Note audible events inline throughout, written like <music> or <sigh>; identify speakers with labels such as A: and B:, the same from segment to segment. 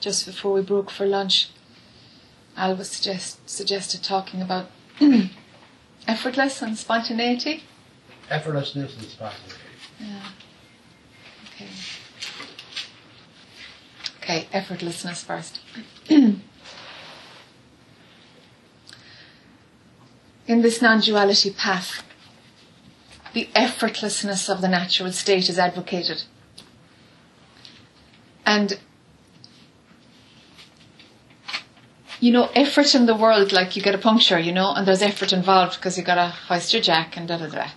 A: just before we broke for lunch, Al was suggest, suggested talking about <clears throat> effortless and spontaneity.
B: Effortlessness and spontaneity.
A: Yeah. Okay. Okay, effortlessness first. <clears throat> In this non duality path, the effortlessness of the natural state is advocated. And you know, effort in the world, like you get a puncture, you know, and there's effort involved because you gotta hoist your jack and da da da.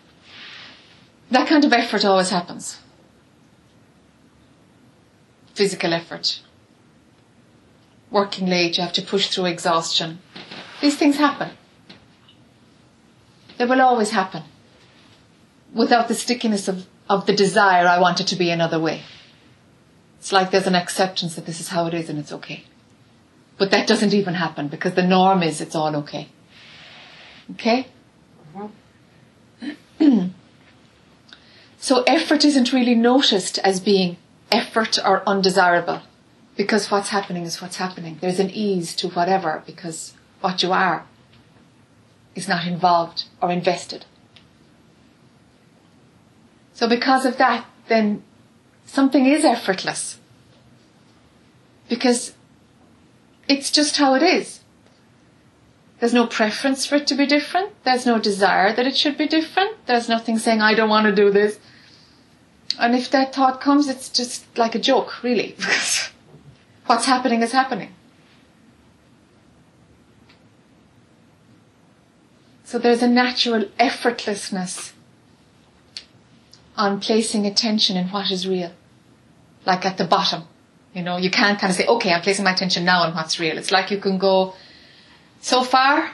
A: That kind of effort always happens. Physical effort. Working late, you have to push through exhaustion. These things happen. They will always happen. Without the stickiness of, of the desire, I want it to be another way. It's like there's an acceptance that this is how it is and it's okay. But that doesn't even happen because the norm is it's all okay. Okay? so effort isn't really noticed as being effort or undesirable because what's happening is what's happening. There's an ease to whatever because what you are is not involved or invested. So because of that, then something is effortless. Because it's just how it is. There's no preference for it to be different. There's no desire that it should be different. There's nothing saying, I don't want to do this. And if that thought comes, it's just like a joke, really. <laughs> Because what's happening is happening. So there's a natural effortlessness on placing attention in what is real. Like at the bottom. You know, you can't kind of say, okay, I'm placing my attention now on what's real. It's like you can go so far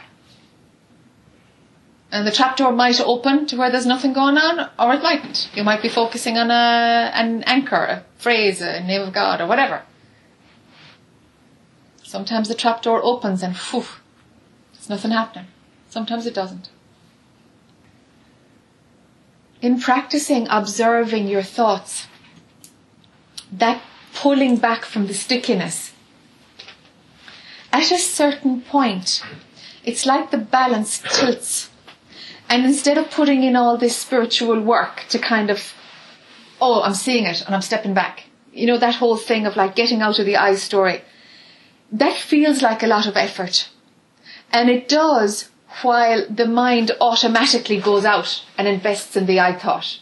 A: and the trapdoor might open to where there's nothing going on, or it mightn't. You might be focusing on a, an anchor, a phrase, a name of God, or whatever. Sometimes the trapdoor opens and whew, there's nothing happening. Sometimes it doesn't. In practicing observing your thoughts, that pulling back from the stickiness. At a certain point, it's like the balance tilts. And instead of putting in all this spiritual work to kind of, oh, I'm seeing it and I'm stepping back. You know, that whole thing of like getting out of the I story. That feels like a lot of effort. And it does while the mind automatically goes out and invests in the I thought.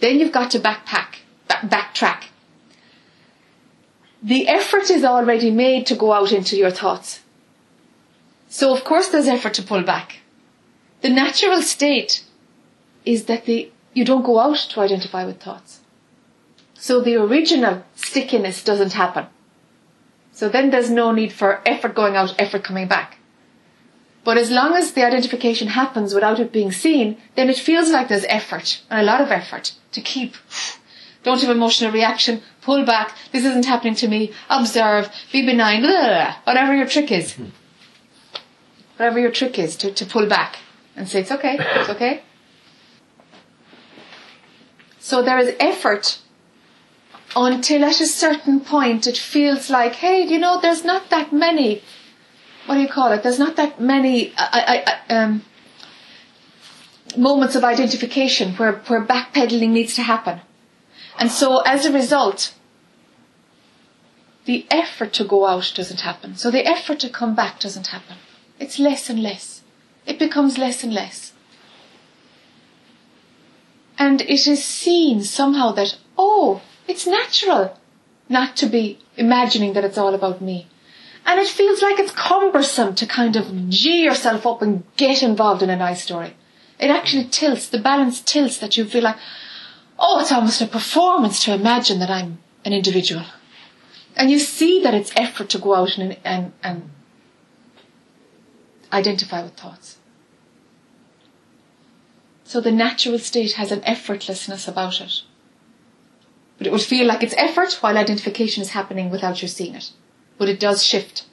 A: Then you've got to backpack, back, backtrack the effort is already made to go out into your thoughts. So of course there's effort to pull back. The natural state is that the, you don't go out to identify with thoughts. So the original stickiness doesn't happen. So then there's no need for effort going out, effort coming back. But as long as the identification happens without it being seen, then it feels like there's effort, and a lot of effort, to keep don't have emotional reaction. Pull back. This isn't happening to me. Observe. Be benign. Blah. Whatever your trick is. Hmm. Whatever your trick is to, to pull back and say, it's okay. It's okay. So there is effort until at a certain point it feels like, hey, you know, there's not that many, what do you call it? There's not that many I, I, um, moments of identification where, where backpedaling needs to happen. And so as a result, the effort to go out doesn't happen. So the effort to come back doesn't happen. It's less and less. It becomes less and less. And it is seen somehow that, oh, it's natural not to be imagining that it's all about me. And it feels like it's cumbersome to kind of G yourself up and get involved in a nice story. It actually tilts, the balance tilts that you feel like, oh, it's almost a performance to imagine that I'm an individual. And you see that it's effort to go out and, and, and identify with thoughts. So the natural state has an effortlessness about it. But it would feel like it's effort while identification is happening without you seeing it. But it does shift.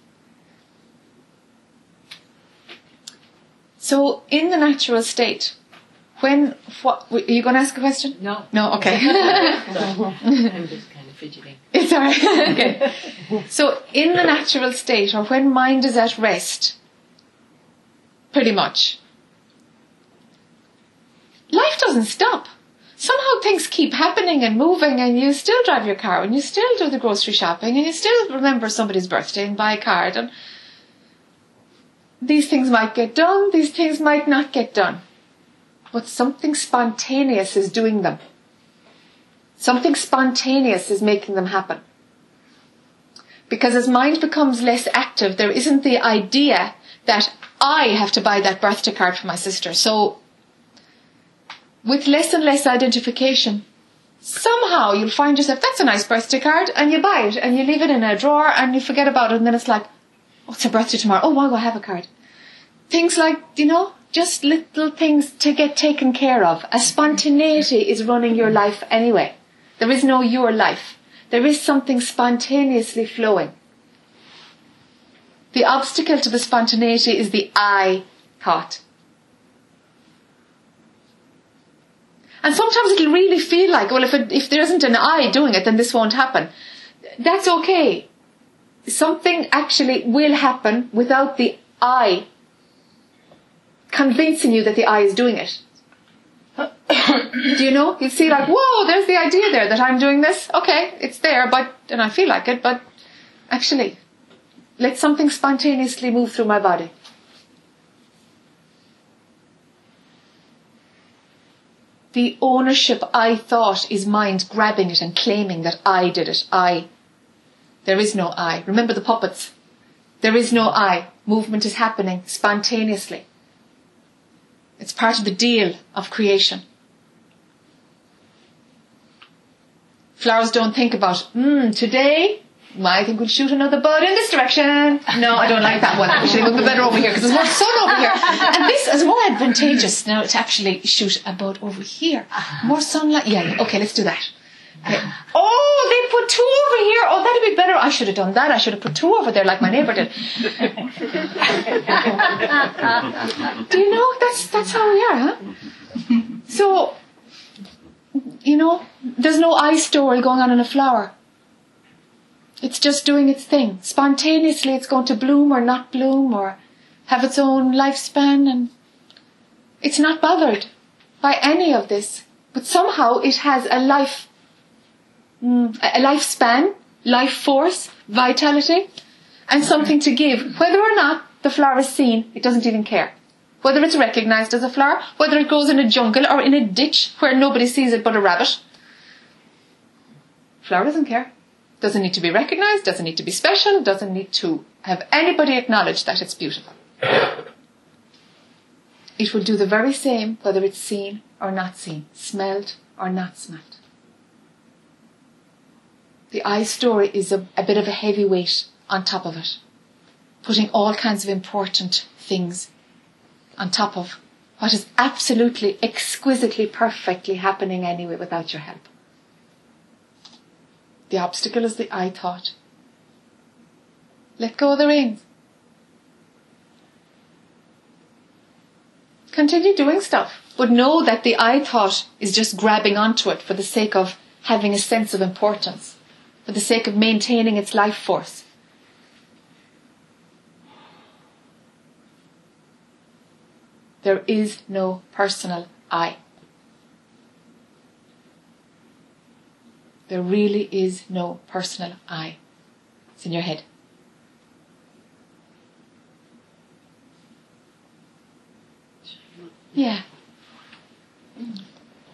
A: So in the natural state, when what are you going to ask a question?
C: No.
A: No. Okay. <laughs> <laughs>
C: I'm just kind of fidgeting.
A: It's alright. <laughs> okay. So in the natural state, or when mind is at rest, pretty much, life doesn't stop. Somehow things keep happening and moving, and you still drive your car, and you still do the grocery shopping, and you still remember somebody's birthday and buy a card, and these things might get done, these things might not get done. But something spontaneous is doing them. Something spontaneous is making them happen. Because as mind becomes less active, there isn't the idea that I have to buy that birthday card for my sister. So, with less and less identification, somehow you'll find yourself, that's a nice birthday card, and you buy it, and you leave it in a drawer, and you forget about it, and then it's like, oh, it's her birthday tomorrow. Oh, wow, I have a card. Things like, you know, just little things to get taken care of. A spontaneity is running your life anyway. There is no your life. There is something spontaneously flowing. The obstacle to the spontaneity is the I thought. And sometimes it'll really feel like, well, if, it, if there isn't an I doing it, then this won't happen. That's okay. Something actually will happen without the I convincing you that the I is doing it. Do you know? You see like, whoa, there's the idea there that I'm doing this. Okay, it's there, but, and I feel like it, but actually, let something spontaneously move through my body. The ownership I thought is mind grabbing it and claiming that I did it. I. There is no I. Remember the puppets. There is no I. Movement is happening spontaneously. It's part of the deal of creation. Flowers don't think about, hmm, today, I think we'll shoot another bud in this direction. No, I don't like that one. Actually, would be better over here because there's more sun over here. And this is more advantageous now to actually shoot a bud over here. More sunlight. Yeah, yeah. Okay, let's do that. Oh, they put two over here. Oh, that'd be better. I should have done that. I should have put two over there like my neighbour did. <laughs> do you know? That's, that's how we are, huh? So, you know, there's no I story going on in a flower. It's just doing its thing. Spontaneously, it's going to bloom or not bloom or have its own lifespan and it's not bothered by any of this. But somehow it has a life, mm, a lifespan, life force, vitality, and something to give. Whether or not the flower is seen, it doesn't even care. Whether it's recognized as a flower, whether it grows in a jungle or in a ditch where nobody sees it but a rabbit. Flower doesn't care. Doesn't need to be recognized, doesn't need to be special, doesn't need to have anybody acknowledge that it's beautiful. It will do the very same whether it's seen or not seen, smelled or not smelled. The I story is a, a bit of a heavy weight on top of it, putting all kinds of important things on top of what is absolutely, exquisitely, perfectly happening anyway without your help. The obstacle is the I thought. Let go of the reins. Continue doing stuff, but know that the I thought is just grabbing onto it for the sake of having a sense of importance, for the sake of maintaining its life force. There is no personal I. There really is no personal I. It's in your head. Yeah.
D: I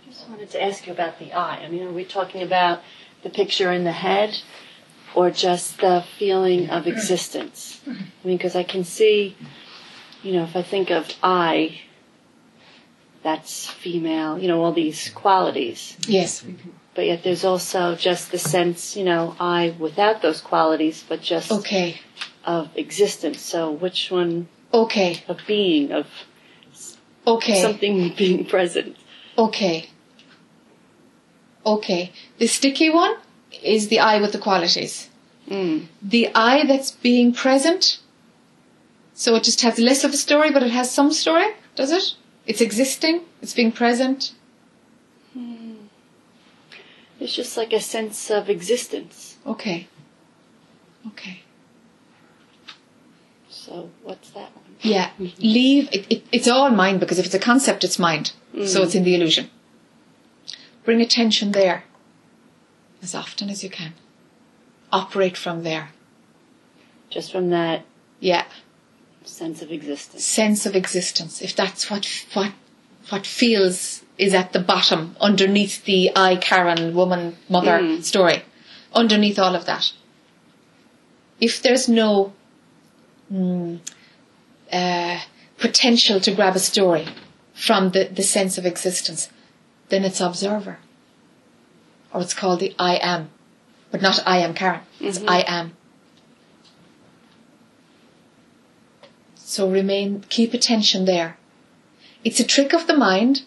D: just wanted to ask you about the I. I mean, are we talking about the picture in the head or just the feeling of existence? I mean, because I can see, you know, if I think of I, that's female, you know, all these qualities.
A: Yes.
D: But yet there's also just the sense, you know, I without those qualities, but just
A: Okay.
D: of existence. So which one
A: Okay.
D: of being, of
A: Okay.
D: something being present?
A: Okay. Okay. The sticky one is the I with the qualities.
D: Mm.
A: The I that's being present, so it just has less of a story, but it has some story, does it? It's existing, it's being present.
D: It
E: It's just like a sense of existence.
A: Okay. Okay.
E: So what's that one?
A: Yeah. <laughs> Leave, it, it, it's all mind because if it's a concept, it's mind. So it's in the illusion. Bring attention there as often as you can. Operate from there.
E: Just from that
A: Yeah.
E: sense of existence.
A: sense of existence, if that's what what what feels is at the bottom, underneath the I Karen woman mother
E: Mm.
A: story, underneath all of that. If there's no mm, uh, potential to grab a story from the, the sense of existence, then it's observer. Or it's called the I am. But not I am Karen. It's
E: Mhm.
A: I am. So remain, keep attention there. It's a trick of the mind,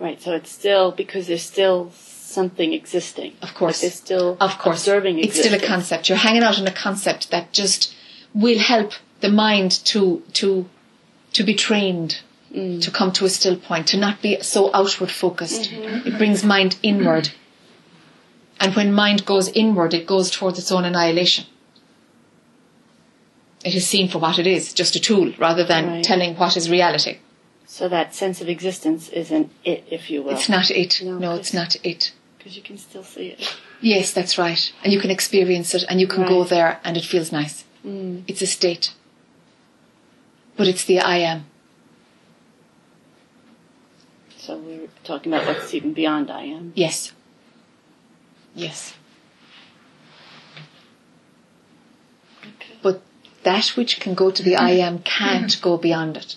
E: Right. So it's still because there's still something existing.
A: Of course.
E: Like there's still
A: of course.
E: observing
A: It's still a concept. You're hanging out on a concept that just will help the mind to to to be trained,
E: Mm.
A: to come to a still point, to not be so outward focused. It brings mind inward. And when mind goes inward, it goes towards its own annihilation. It is seen for what it is, just a tool, rather than
E: Right.
A: telling what is reality.
E: So that sense of existence isn't it, if you will.
A: It's not it.
E: No,
A: No,
E: it's-
A: not it.
E: Because you can still see it.
A: Yes, that's right. And you can experience it and you can go there and it feels nice.
E: Mm.
A: It's a state. But it's the I am.
E: So we're talking about what's even beyond I am.
A: Yes. Yes.
E: Okay.
A: But that which can go to the I am can't go beyond it.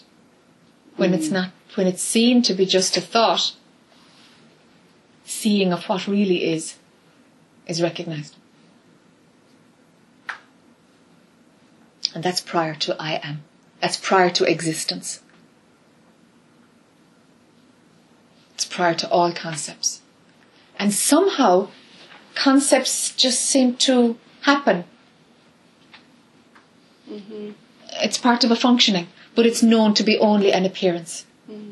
A: When it's hmm. not, when it's seen to be just a thought, seeing of what really is, is recognized. And that's prior to I am. That's prior to existence. It's prior to all concepts. And somehow, concepts just seem to happen. Mm-hmm. It's part of a functioning, but it's known to be only an appearance. Mm-hmm.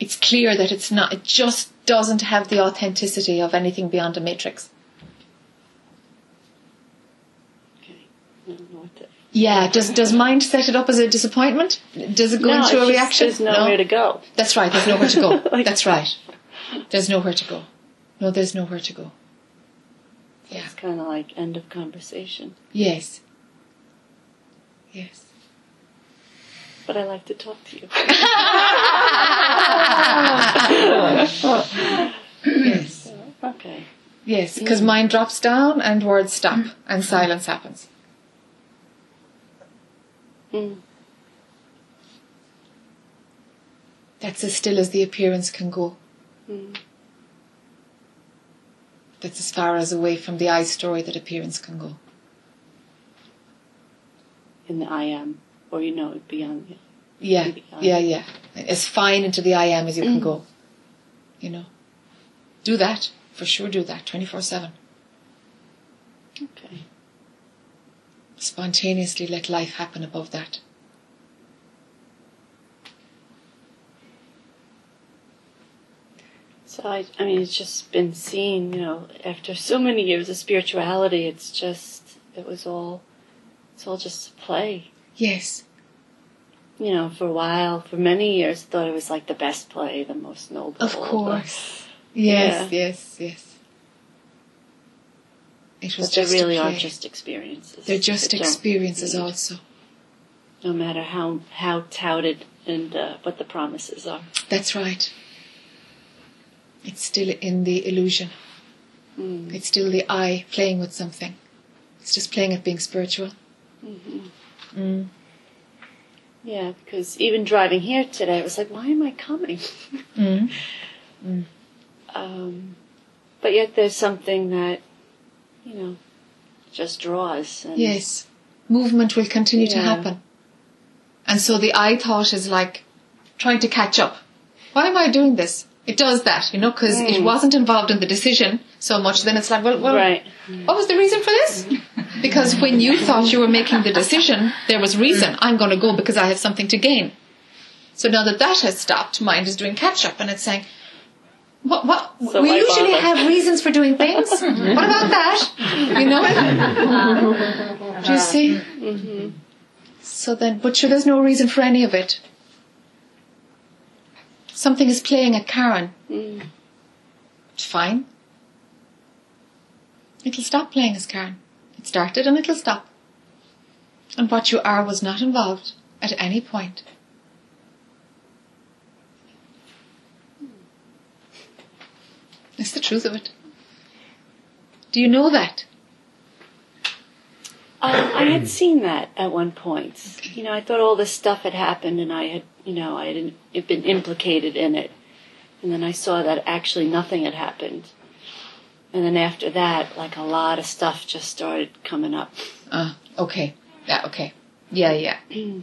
A: It's clear that it's not, it just doesn't have the authenticity of anything beyond a matrix.
E: Okay. I don't know what to.
A: Yeah, does does mind set it up as a disappointment? Does it go
E: no,
A: into a reaction?
E: There's nowhere to go.
A: That's right, there's nowhere to go. <laughs>
E: Like-
A: That's right. There's nowhere to go. No, there's nowhere to go. Yeah.
E: It's kind of like end of conversation.
A: Yes. Yes.
E: But I like to talk to you. <laughs>
A: yes.
E: okay.
A: Yes, because mm. mind drops down and words stop mm. and silence happens.
E: Mm.
A: That's as still as the appearance can go.
E: Mm.
A: That's as far as away from the I story that appearance can go.
E: In the I am, or you know, beyond it.
A: Yeah,
E: Beyond.
A: yeah, yeah. As fine into the I am as you can go. You know. Do that. For sure do that. 24 7.
E: Okay.
A: Spontaneously let life happen above that.
E: So I, I mean, it's just been seen, you know, after so many years of spirituality, it's just, it was all, it's all just play.
A: Yes.
E: You know, for a while, for many years, I thought it was like the best play, the most noble.
A: Of course. Yes, <laughs>
E: Yeah.
A: yes, yes. It was
E: But they
A: just a
E: really are just experiences.
A: They're just experiences also.
E: No matter how, how touted and uh, what the promises are.
A: That's right. It's still in the illusion.
E: Mm.
A: It's still the I playing with something. It's just playing at being spiritual.
E: hmm
A: Mm.
E: Yeah, because even driving here today, I was like, why am I coming?
A: Mm. <laughs>
E: Um, but yet there's something that, you know, just draws. And
A: Yes. Movement will continue to happen. And so the I thought is like trying to catch up. Why am I doing this? It does that, you know, because it
E: Mm.
A: wasn't involved in the decision so much. Then it's like, well, well,
E: Right.
A: what was the reason for this? <laughs> Because when you thought you were making the decision, there was reason. I'm going to go because I have something to gain. So now that that has stopped, mind is doing catch up and it's saying, What, what,
E: So
A: we usually
E: bother?
A: have reasons for doing things. <laughs> what about that? You know? <laughs> Do you see?
E: Mm-hmm.
A: So then, but sure, there's no reason for any of it. Something is playing at Karen.
E: Mm.
A: It's fine. It'll stop playing as Karen. It started and it'll stop. And what you are was not involved at any point. That's the truth of it. Do you know that?
E: Um, I had seen that at one point. You know, I thought all this stuff had happened, and I had, you know, I had been implicated in it. And then I saw that actually nothing had happened. And then after that, like a lot of stuff just started coming up.
A: Ah, okay. Yeah, okay. Yeah, yeah. <clears throat>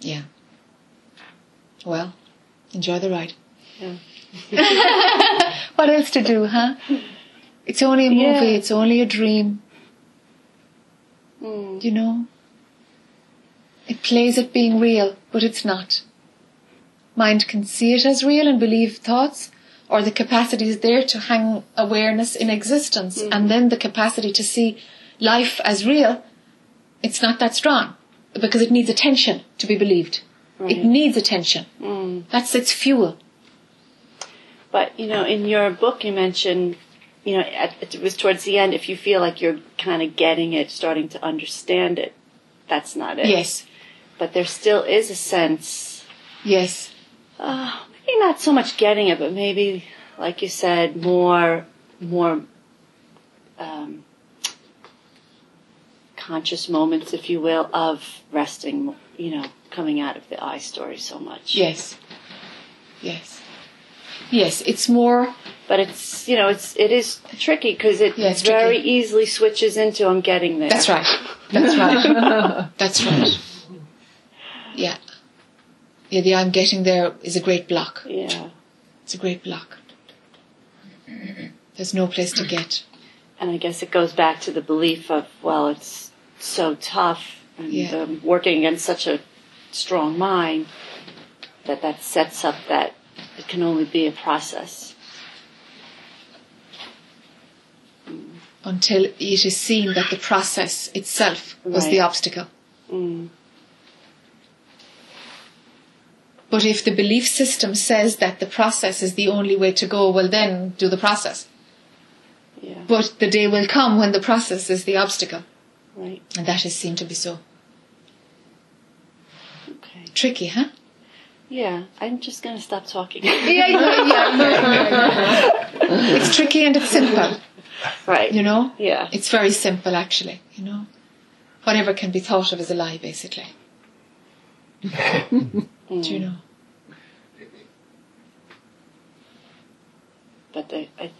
A: yeah. Well, enjoy the ride.
E: Yeah. <laughs>
A: what else to do, huh? It's only a movie,
E: Yeah.
A: it's only a dream,
E: Mm.
A: you know? It plays at being real, but it's not. Mind can see it as real and believe thoughts, or the capacity is there to hang awareness in existence, and then the capacity to see life as real, it's not that strong, because it needs attention to be believed. It needs attention.
E: Mm.
A: That's its fuel.
E: But you know, in your book, you mentioned, you know, at, it was towards the end. If you feel like you're kind of getting it, starting to understand it, that's not it.
A: Yes,
E: But there still is a sense,
A: yes,
E: uh, maybe not so much getting it, but maybe, like you said, more, more um, conscious moments, if you will, of resting. You know, coming out of the I story so much.
A: yes, yes. Yes, it's more
E: But it's you know it's it is tricky because it
A: Yeah,
E: very
A: tricky.
E: easily switches into I'm getting there.
A: That's right. That's right. <laughs> That's right. Yeah. Yeah, the I'm getting there is a great block.
E: Yeah,
A: It's a great block. There's no place to get.
E: and I guess it goes back to the belief of well, it's so tough and
A: Yeah.
E: um, working against such a strong mind that that sets up that it can only be a process.
A: Until it is seen that the process itself was the obstacle.
E: Mm.
A: But if the belief system says that the process is the only way to go, well then do the process.
E: Yeah,
A: But the day will come when the process is the obstacle.
E: right.
A: And that is seen to be so.
E: Okay.
A: Tricky, huh?
E: Yeah, I'm just gonna stop talking.
A: yeah, yeah, yeah, yeah. It's tricky and it's simple,
E: right.
A: you know?
E: Yeah.
A: It's very simple, actually, you know? Whatever can be thought of as a lie, basically. <laughs> Do you mm. know?
E: But I,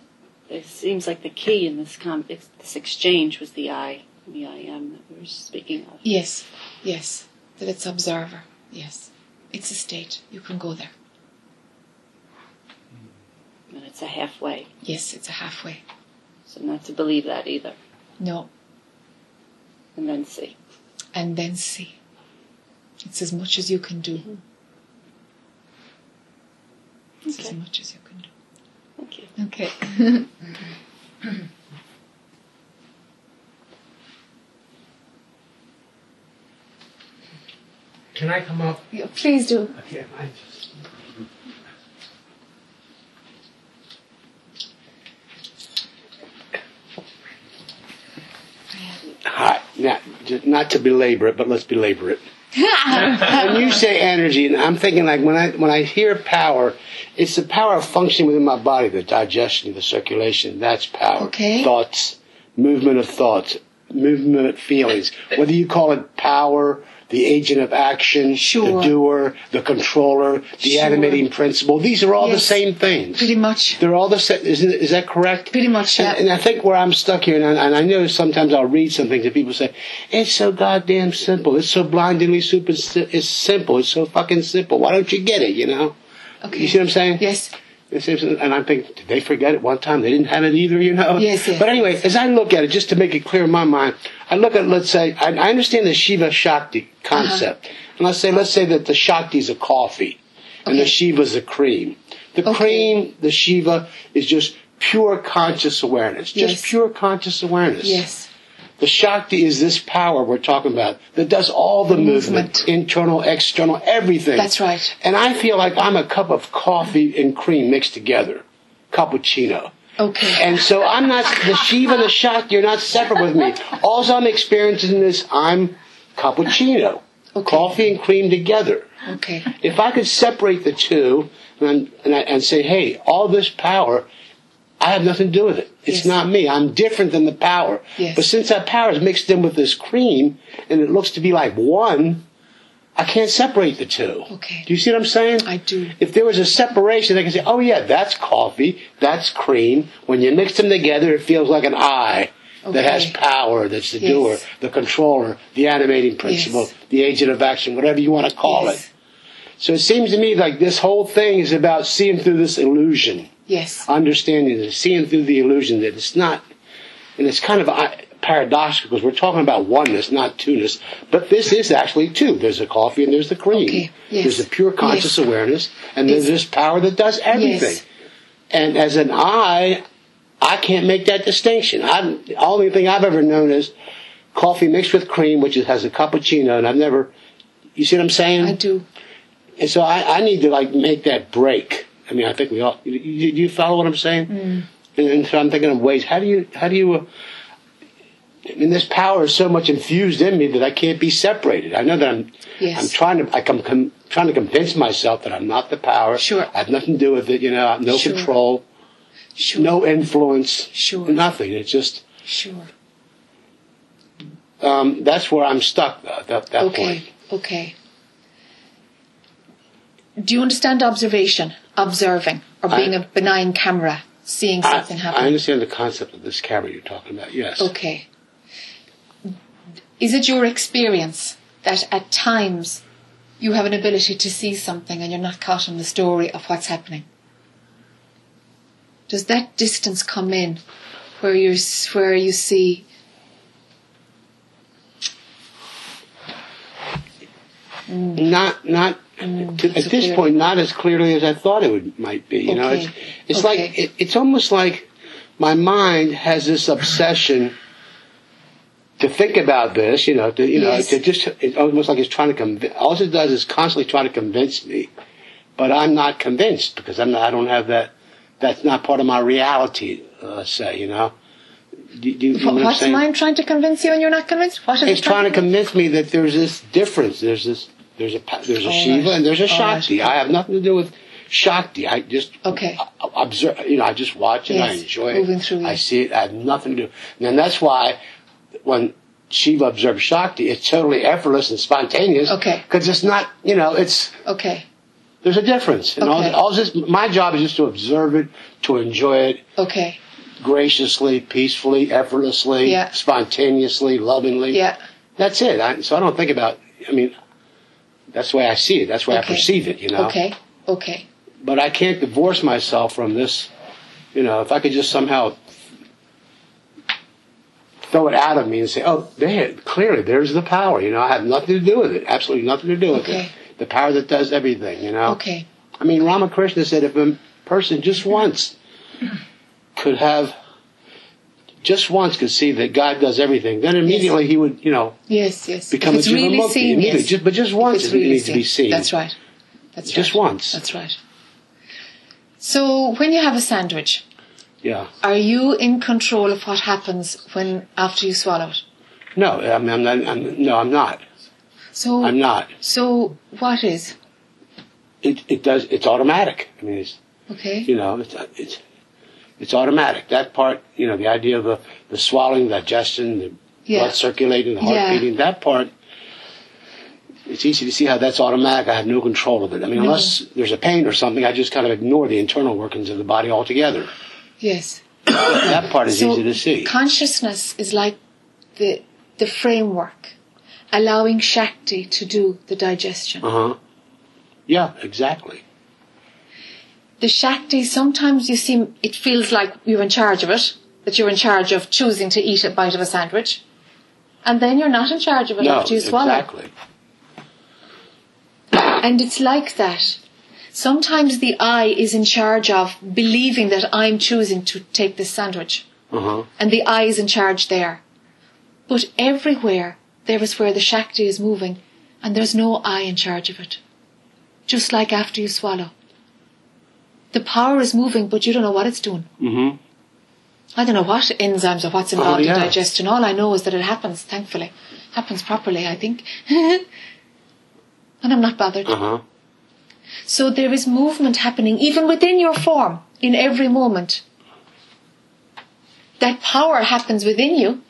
E: it seems like the key in this com- this exchange was the I, the I am that we were speaking of.
A: Yes, yes. That it's observer. Yes. It's a state. You can go there. Mm.
E: And it's a halfway.
A: Yes, it's a halfway.
E: So not to believe that either.
A: No.
E: And then see.
A: And then see. It's as much as you can do. Mm-hmm. It's as much as you can do.
E: Thank you.
A: Okay. <laughs>
B: Can I come up?
A: Yeah, Please do.
B: Okay, I just. Hi. Now, not to belabor it, but let's belabor it. <laughs> when you say energy, and I'm thinking like when I when I hear power, it's the power of functioning within my body, the digestion, the circulation. That's power.
A: Okay.
B: Thoughts, movement of thoughts, movement of feelings. Whether you call it power, the agent of action,
A: Sure.
B: the doer, the controller, the
A: Sure.
B: animating principle. These are all the same things.
A: Pretty much.
B: They're all the same. Is, is that correct?
A: Pretty much, yeah.
B: And, and I think where I'm stuck here, and I, and I know sometimes I'll read some things and people say, it's so goddamn simple. It's so blindingly super. It's simple. It's so fucking simple. Why don't you get it, you know?
A: Okay.
B: You see what I'm saying?
A: Yes.
B: It seems- And I'm thinking, did they forget it one time? They didn't have it either, you know?
A: Yes, yes.
B: But anyway, as I look at it, just to make it clear in my mind, I look at, let's say, I, I understand the Shiva Shakti concept.
A: Uh-huh.
B: And let's say, let's say that the Shakti is a coffee. and the
A: Shiva
B: is a cream. The
A: Okay.
B: cream, the Shiva, is just pure conscious awareness. Just
A: Yes.
B: pure conscious awareness.
A: Yes.
B: The Shakti is this power we're talking about that does all the movement,
A: Movement.
B: internal, external, everything.
A: That's right.
B: And I feel like I'm a cup of coffee and cream mixed together, cappuccino.
A: Okay.
B: And so I'm not the Shiva, and the Shakti You're not separate with me. All I'm experiencing is I'm cappuccino,
A: Okay.
B: coffee and cream together.
A: okay.
B: If I could separate the two and, and, I, and say, hey, all this power, I have nothing to do with it. It's
A: Yes.
B: not me. I'm different than the power.
A: Yes.
B: But since that power is mixed in with this cream and it looks to be like one, I can't separate the two.
A: Okay.
B: Do you see what I'm saying?
A: I do.
B: If there was a separation, they can say, oh yeah, that's coffee, that's cream. When you mix them together, it feels like an I that has power, that's the
A: Yes.
B: doer, the controller, the animating principle, the agent of action, whatever you want to call
A: Yes.
B: it. So it seems to me like this whole thing is about seeing through this illusion,
A: Yes.
B: understanding this, seeing through the illusion that it's not, and it's kind of uh, paradoxical because we're talking about oneness, not two-ness, but this is actually two. There's the coffee and there's the cream.
A: Okay, yes.
B: There's the pure conscious
A: Yes.
B: awareness, and there's
A: Yes.
B: this power that does everything. And as an I, I can't make that distinction. I'm, the only thing I've ever known is coffee mixed with cream, which is, has a cappuccino, and I've never. You see what I'm saying?
A: I do.
B: And so I, I need to like make that break. I mean, I think we all. Do you, you follow what I'm saying?
A: Mm.
B: And, and so I'm thinking of ways. How do you? How do you? Uh, I mean, this power is so much infused in me that I can't be separated. I know that I'm.
A: Yes.
B: I'm trying to. I come, com, trying to convince myself that I'm not the power.
A: Sure.
B: I have nothing to do with it. You know, I have no
A: Sure.
B: control,
A: Sure.
B: no influence,
A: Sure.
B: nothing. It's just.
A: Sure.
B: Um, that's where I'm stuck. Though, at that, that
A: Okay.
B: point.
A: Okay. Do you understand observation, observing, or being
B: I-
A: a benign camera, seeing something
B: I
A: happen?
B: I understand the concept of this camera you're talking about. Yes.
A: Okay. Is it your experience that at times you have an ability to see something and you're not caught in the story of what's happening? Does that distance come in where you where you see
B: not not
A: Mm,
B: at this
A: clear.
B: point not as clearly as I thought it would might be. You know, it's it's
A: Okay.
B: like it, it's almost like my mind has this obsession to think about this. You know, to you know, to just it's almost like it's trying to convince. All it does is constantly trying to convince me, but I'm not convinced because I'm not, I don't have that. That's not part of my reality. Uh, say, you know. Do, do you know what I'm
A: what's
B: saying?
A: mind trying to convince you and you're not convinced? What is
B: It's
A: it
B: trying to convince me that there's this difference. There's this. There's a there's a
A: All
B: Shiva
A: right.
B: and there's a
A: oh, right.
B: Shakti. I have nothing to do with Shakti. I just
A: Okay.
B: observe. You know, I just watch it. I
A: Yes,
B: enjoy
A: moving
B: it.
A: through
B: I see it. I have nothing to do. And that's why when Shiva observes Shakti, it's totally effortless and spontaneous.
A: Okay.
B: Because it's not. You know, it's
A: Okay.
B: there's a difference. And
A: Okay.
B: all, all this, my job is just to observe it, to enjoy it
A: Okay.
B: graciously, peacefully, effortlessly,
A: Yeah.
B: spontaneously, lovingly.
A: Yeah.
B: That's it. I, so I don't think about. I mean, that's the way I see it. That's the way I perceive it. You know.
A: Okay. Okay.
B: But I can't divorce myself from this. You know, if I could just somehow throw it out of me and say, "Oh, there, clearly, there's the power." You know, I have nothing to do with it. Absolutely nothing to do with
A: Okay.
B: it. The power that does everything. You know.
A: Okay.
B: I mean, Ramakrishna said if a person just once <clears throat> could have, just once could see that God does everything, then immediately he would, you know,
A: Yes, yes.
B: become a
A: really
B: Jivamukti.
A: seen, yes.
B: Just, but just once it
A: really
B: needs to be seen.
A: That's right. That's
B: Just
A: right.
B: once.
A: That's right. So when you have a sandwich,
B: Yeah.
A: are you in control of what happens when after you swallow it?
B: No, I mean, I'm not, I'm, no, I'm not.
A: So
B: I'm not.
A: So what is?
B: It, it does, it's automatic. I mean, it's,
A: Okay.
B: you know, it's, it's, it's automatic. That part, you know, the idea of the, the swallowing, digestion, the
A: Yeah.
B: blood circulating, the heart
A: Yeah.
B: beating, that part, it's easy to see how that's automatic. I have no control of it. I mean,
A: No.
B: unless there's a pain or something, I just kind of ignore the internal workings of the body altogether.
A: Yes. <coughs>
B: that part is
A: so
B: easy to see.
A: consciousness is like the the framework, allowing Shakti to do the digestion.
B: Uh huh. Yeah, exactly.
A: The Shakti, sometimes you seem, it feels like you're in charge of it, that you're in charge of choosing to eat a bite of a sandwich. And then you're not in charge of it
B: No,
A: after you swallow.
B: exactly.
A: And it's like that. Sometimes the I is in charge of believing that I'm choosing to take this sandwich.
B: Uh huh.
A: And the I is in charge there. But everywhere there is where the Shakti is moving and there's no I in charge of it. Just like after you swallow. The power is moving but you don't know what it's doing.
B: Mm-hmm.
A: I don't know what enzymes or what's involved
B: Oh, yeah.
A: in digestion. All I know is that it happens, thankfully. Happens properly, I think. <laughs> and I'm not bothered.
B: Uh huh.
A: So there is movement happening even within your form in every moment. That power happens within you,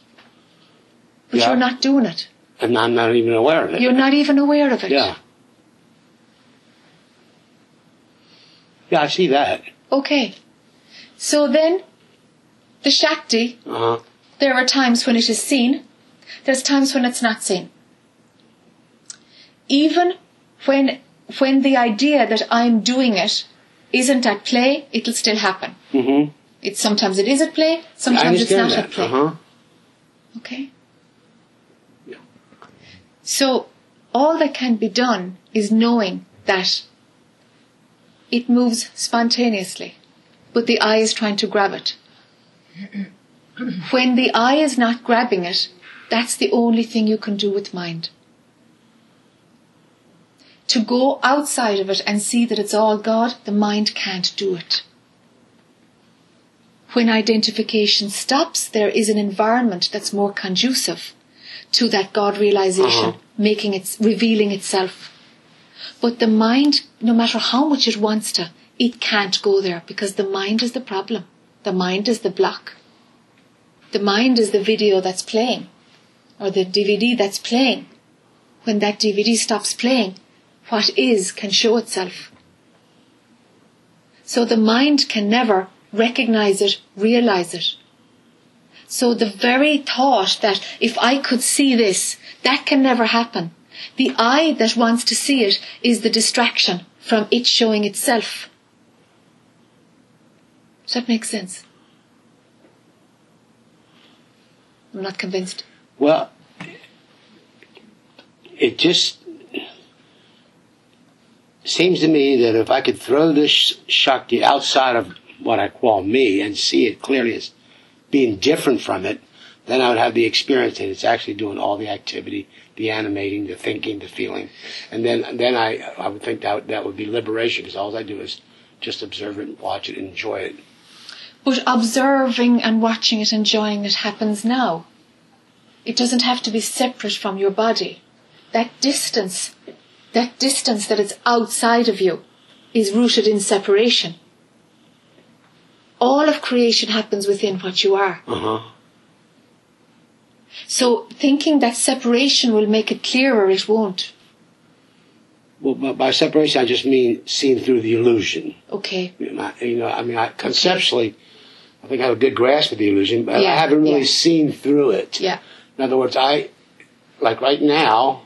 A: but
B: Yeah.
A: you're not doing it.
B: And I'm not even aware of it.
A: You're not even aware of it.
B: Yeah. Yeah, I see that.
A: Okay. So then, the Shakti,
B: Uh huh.
A: there are times when it is seen, there's times when it's not seen. Even when, when the idea that I'm doing it isn't at play, it'll still happen.
B: Mm-hmm.
A: It's sometimes it is at play,
B: I
A: sometimes it's
B: understand
A: not
B: that.
A: at play.
B: Uh huh.
A: Okay. So all that can be done is knowing that it moves spontaneously, but the I is trying to grab it. When the I is not grabbing it, that's the only thing you can do with mind. To go outside of it and see that it's all God, the mind can't do it. When identification stops, there is an environment that's more conducive to that God realization,
B: Uh-huh.
A: making it, revealing itself. But the mind, no matter how much it wants to, it can't go there because the mind is the problem. The mind is the block. The mind is the video that's playing or the DVD that's playing. When that DVD stops playing, what is can show itself. So the mind can never recognize it, realize it. So the very thought that if I could see this, that can never happen. The I that wants to see it is the distraction from it showing itself. Does that make sense? I'm not convinced.
B: Well, it just seems to me that if I could throw this Shakti outside of what I call me and see it clearly as being different from it, then I would have the experience that it's actually doing all the activity, the animating, the thinking, the feeling. And then, then I, I would think that, that would be liberation because all I do is just observe it, watch it, enjoy it.
A: But observing and watching it, enjoying it happens now. It doesn't have to be separate from your body. That distance, that distance that is outside of you is rooted in separation. All of creation happens within what you are.
B: Uh huh.
A: So thinking that separation will make it clearer, it won't.
B: Well, by- separation, I just mean seeing through the illusion.
A: Okay.
B: You know, I- you know, I mean, I, conceptually, I think I have a good grasp of the illusion, but
A: Yeah,
B: I haven't really
A: yeah.
B: seen through it.
A: Yeah.
B: In other words, I, like right now,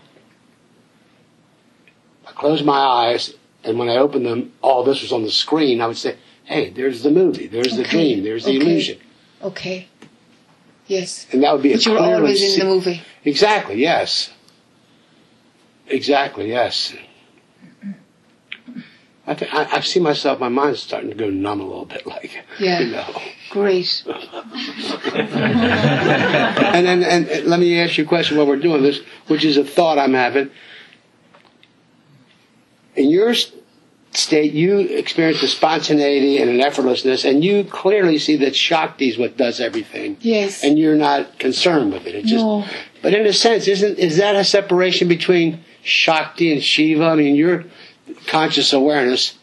B: I close my eyes, and when I open them, all this was on the screen. I would say, "Hey, there's the movie. There's the dream. There's the
A: okay.
B: illusion,"
A: Okay. Yes.
B: and that would be
A: But
B: a
A: you're always in the movie.
B: Exactly. Yes. Exactly. Yes. I, think I, I see myself. My mind's starting to go numb a little bit, like <laughs>
A: Yeah.
B: you know.
A: Great.
B: and then, and, and let me ask you a question while we're doing this, which is a thought I'm having. In your state, you experience a spontaneity and an effortlessness, and you clearly see that Shakti is what does everything,
A: Yes.
B: and you're not concerned with it. It just,
A: No.
B: but in a sense, isn't is that a separation between Shakti and Shiva? I mean, you're conscious awareness,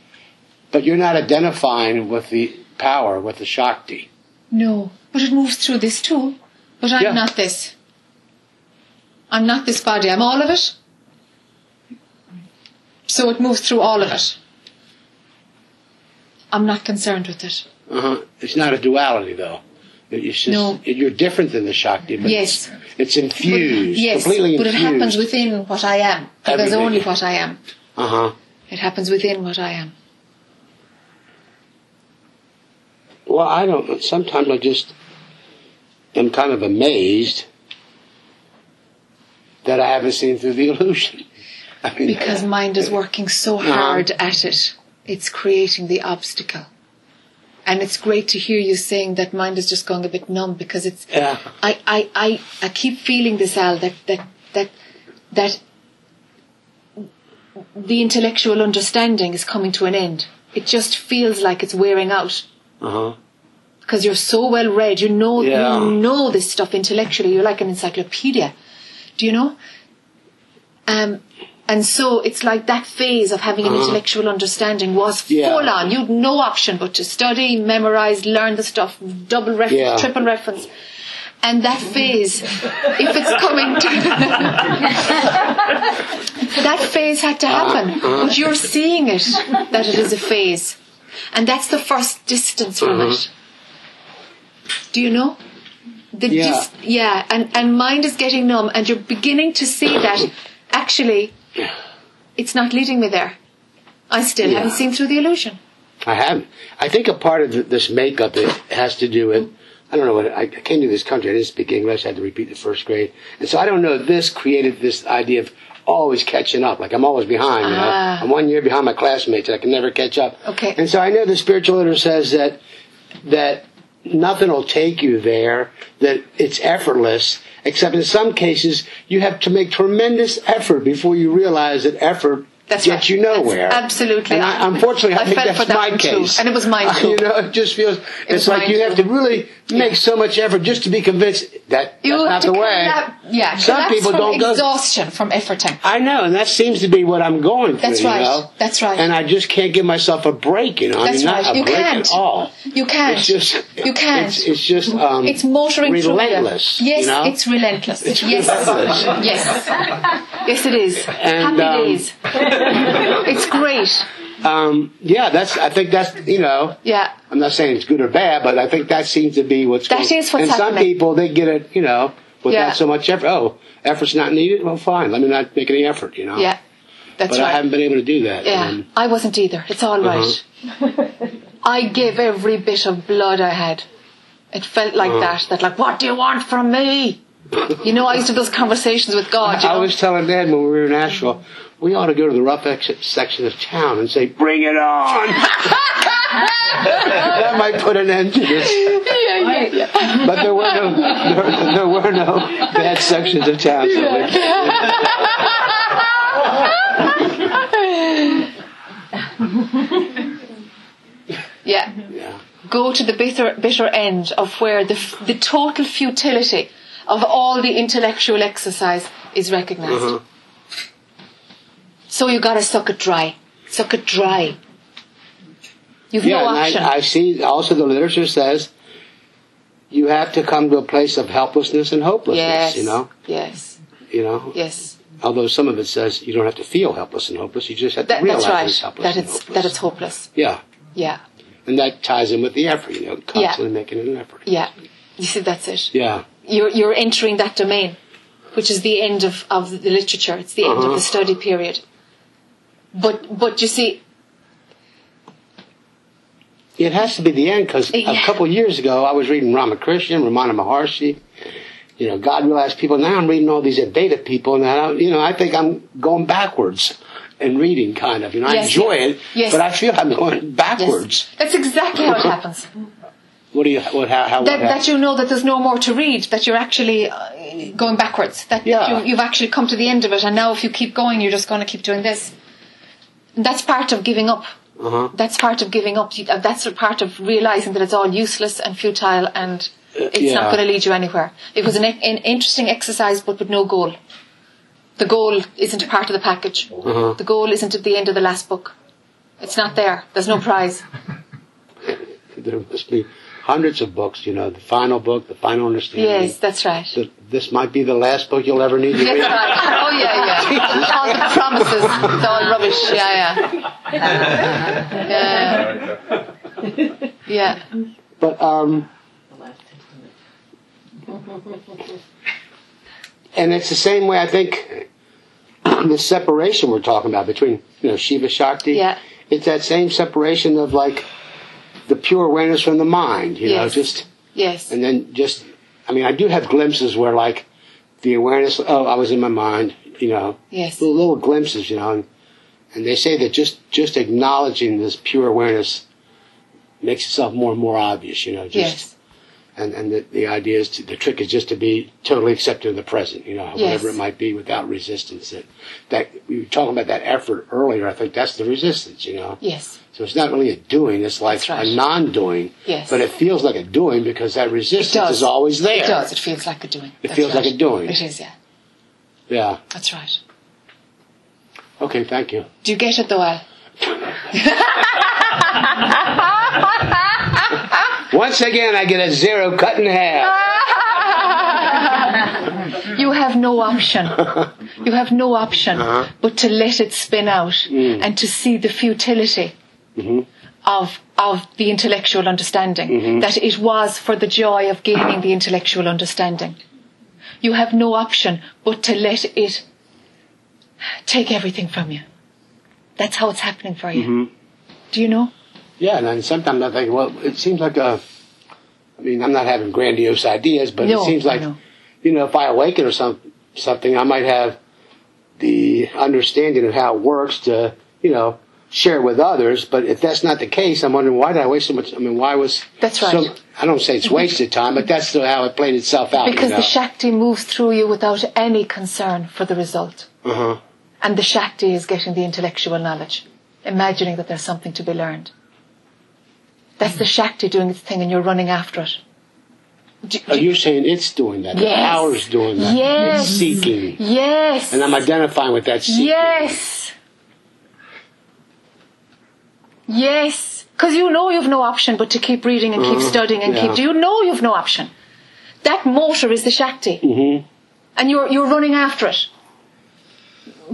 B: but you're not identifying with the power, with the Shakti.
A: No, but it moves through this too. But I'm
B: Yeah.
A: not this. I'm not this body. I'm all of it. So it moves through all of it. I'm not concerned with it.
B: Uh-huh. It's not a duality, though. It's just,
A: No.
B: You're different than the Shakti, but
A: Yes.
B: it's, it's infused,
A: yes,
B: completely
A: but it happens within what I am. Because
B: Everything.
A: only what I am.
B: Uh huh.
A: It happens within what I am.
B: Well, I don't know. Sometimes I just am kind of amazed that I haven't seen through the illusion. <laughs> I mean,
A: Because mind is working so
B: Uh-huh.
A: hard at it. It's creating the obstacle. And it's great to hear you saying that mind is just going a bit numb because it's
B: Yeah.
A: I, I, I, I keep feeling this Al that that that that the intellectual understanding is coming to an end. It just feels like it's wearing out
B: Uh huh.
A: because you're so well read. You know
B: Yeah.
A: you know this stuff intellectually. You're like an encyclopedia. Do you know? Um, and so it's like that phase of having an intellectual understanding was
B: Uh-huh. Yeah.
A: full on. You'd no option but to study, memorize, learn the stuff, double reference,
B: Yeah.
A: triple reference. And that phase, if it's coming to <laughs> that phase had to happen.
B: Uh-huh.
A: But you're seeing it, that it is a phase. And that's the first distance from
B: Uh-huh.
A: it. Do you know? The
B: Yeah.
A: dis- yeah, and, and mind is getting numb, and you're beginning to see that actually <sighs> it's not leading me there. I still
B: Yeah.
A: haven't seen through the illusion.
B: I haven't. I think a part of th- this makeup it has to do with. I don't know what I, came to this country. I didn't speak English. I had to repeat the first grade, and so I don't know. This created this idea of always catching up. Like I'm always behind. You know,
A: Ah.
B: I'm one year behind my classmates. and I can never catch up.
A: Okay.
B: And so I know the spiritual leader says that that nothing will take you there. That it's effortless. Except in some cases, you have to make tremendous effort before you realize that effort
A: That's
B: gets
A: right.
B: you nowhere.
A: That's absolutely.
B: And I, unfortunately, I,
A: I
B: think that's
A: that
B: my
A: one too. And it was mine <laughs> too.
B: You know, it just feels it's like you
A: too.
B: have to really make so much effort just to be convinced that
A: You
B: that's
A: have
B: not
A: to
B: the way.
A: collapse- yeah,
B: Some people don't go-
A: exhaustion from efforting.
B: I know, and that seems to be what I'm going through.
A: That's
B: you
A: right.
B: know?
A: That's right.
B: And I just can't give myself a break. You know, I
A: That's
B: mean, not
A: right.
B: a
A: You
B: break
A: can't.
B: at all.
A: You can't.
B: It's just
A: You can't.
B: It's, it's just um,
A: It's motoring
B: relentless.
A: Yes,
B: you know?
A: it's relentless.
B: It's
A: yes,
B: relentless.
A: yes, yes, it is.
B: And,
A: Happy
B: um,
A: days. <laughs> it's great.
B: um, yeah, that's. I think that's you know.
A: Yeah,
B: I'm not saying it's good or bad, but I think that seems to be what's
A: That
B: going
A: is what's
B: And some people they get it, you know, without
A: Yeah.
B: so much effort. Oh, effort's not needed. Well, fine. Let me not make any effort. You know.
A: yeah, that's
B: But
A: right.
B: I haven't been able to do that.
A: Yeah,
B: And,
A: I wasn't either. It's all right. <laughs> I gave every bit of blood I had. It felt like that. That like, what do you want from me? You know, I used to have those conversations with God. You
B: I
A: know?
B: was telling Dad when we were in Nashville, we ought to go to the rough exit section of town and say, "Bring it on." <laughs> that might put an end to this.
A: yeah, yeah, yeah.
B: But there were no there, there were no bad sections of town. So
A: yeah.
B: yeah.
A: Go to the bitter, bitter end of where the, the total futility of all the intellectual exercise is recognized.
B: Uh-huh.
A: So you gotta suck it dry. Suck it dry. You've
B: Yeah,
A: no
B: and
A: option.
B: I, I see. Also, the literature says you have to come to a place of helplessness and hopelessness.
A: yes.
B: You know,
A: Yes.
B: you know.
A: Yes.
B: Although some of it says you don't have to feel helpless and hopeless, you just have to
A: That,
B: realize
A: that's right.
B: it's helpless
A: That
B: and
A: it's
B: hopeless.
A: that it's hopeless.
B: yeah,
A: Yeah.
B: and that ties in with the effort. You know, constantly making an effort.
A: Yeah. You see, that's it.
B: Yeah,
A: You're you're entering that domain, which is the end of, of the literature. It's the end of
B: Uh-huh.
A: the study period. But but you see,
B: it has to be the end because
A: Yeah.
B: a couple years ago I was reading Ramakrishna, Ramana Maharshi. You know, God realized people. Now I'm reading all these Advaita people, and I, you know, I think I'm going backwards in reading. Kind of, you know, I enjoy
A: yes.
B: it,
A: Yes.
B: but I feel I'm going
A: yes,
B: backwards.
A: that's exactly how it happens. <laughs>
B: What do you? What? How? how
A: that, that you know that there's no more to read, that you're actually uh, going backwards, that,
B: Yeah.
A: you, you've actually come to the end of it, and now if you keep going, you're just going to keep doing this. That's part of giving up.
B: Uh-huh.
A: That's part of giving up. Uh, That's part of realizing that it's all useless and futile, and it's
B: yeah.
A: not going to lead you anywhere. It was an, an interesting exercise, but with no goal. The goal isn't a part of the package.
B: Uh-huh.
A: The goal isn't at the end of the last book. It's not there. There's no prize. <laughs>
B: There must be hundreds of books. You know, the final book, the final understanding.
A: Yes, that's right.
B: So this might be the last book you'll ever need to
A: That's
B: read.
A: right. <laughs> Oh yeah, yeah. All the promises, it's all rubbish. Yeah, yeah. Yeah. Yeah.
B: But um, and it's the same way I think the separation we're talking about between you know Shiva Shakti.
A: Yeah.
B: It's that same separation of like the pure awareness from the mind. You know,
A: Yes.
B: just
A: Yes.
B: and then just I mean I do have glimpses where like the awareness. Oh, I was in my mind. You know.
A: Yes.
B: Little, little glimpses. You know. And, And they say that just just acknowledging this pure awareness makes itself more and more obvious. You know, just
A: Yes.
B: And and the, the idea is to, the trick is just to be totally accepted in the present. You know, whatever it might be, without resistance. That that we were talking about that effort earlier. I think that's the resistance. You know.
A: Yes.
B: So it's not really a doing, it's like
A: right.
B: a non-doing.
A: Yes.
B: But it feels like a doing because that resistance is always there.
A: It does. It feels like a doing.
B: It
A: That's
B: feels like a doing.
A: It is, yeah.
B: Yeah.
A: That's right.
B: Okay, thank you.
A: Do you get it though, Al? <laughs>
B: Once again, I get a zero cut in half. <laughs>
A: you have no option. You have no option
B: Uh-huh.
A: but to let it spin out
B: Mm.
A: and to see the futility
B: Mm-hmm.
A: of of the intellectual understanding.
B: Mm-hmm.
A: That it was for the joy of gaining the intellectual understanding. You have no option but to let it take everything from you. That's how it's happening for you.
B: Mm-hmm.
A: Do you know?
B: Yeah, and sometimes I think, well, it seems like a. I mean, I'm not having grandiose ideas, but
A: No,
B: it seems like,
A: know.
B: you know, if I awaken or some something, I might have the understanding of how it works to, you know, share with others. But if that's not the case, I'm wondering why did I waste so much? I mean, why was
A: That's right.
B: So, I don't say it's <laughs> wasted time, but that's how it played itself out.
A: Because
B: you
A: the? Shakti moves through you without any concern for the result.
B: uh-huh.
A: And the Shakti is getting the intellectual knowledge, imagining that there's something to be learned. That's the Shakti doing its thing and you're running after it. Do- do-
B: you're saying it's doing that. The
A: Yes.
B: power's doing that.
A: Yes.
B: It's seeking.
A: yes.
B: And I'm identifying with that seeking.
A: Yes. Yes. Because you know you've no option but to keep reading and keep
B: Mhm.
A: studying and
B: Yeah.
A: keep. Do you know you've no option. That motor is the Shakti.
B: Mm-hmm.
A: and you're you're running after it.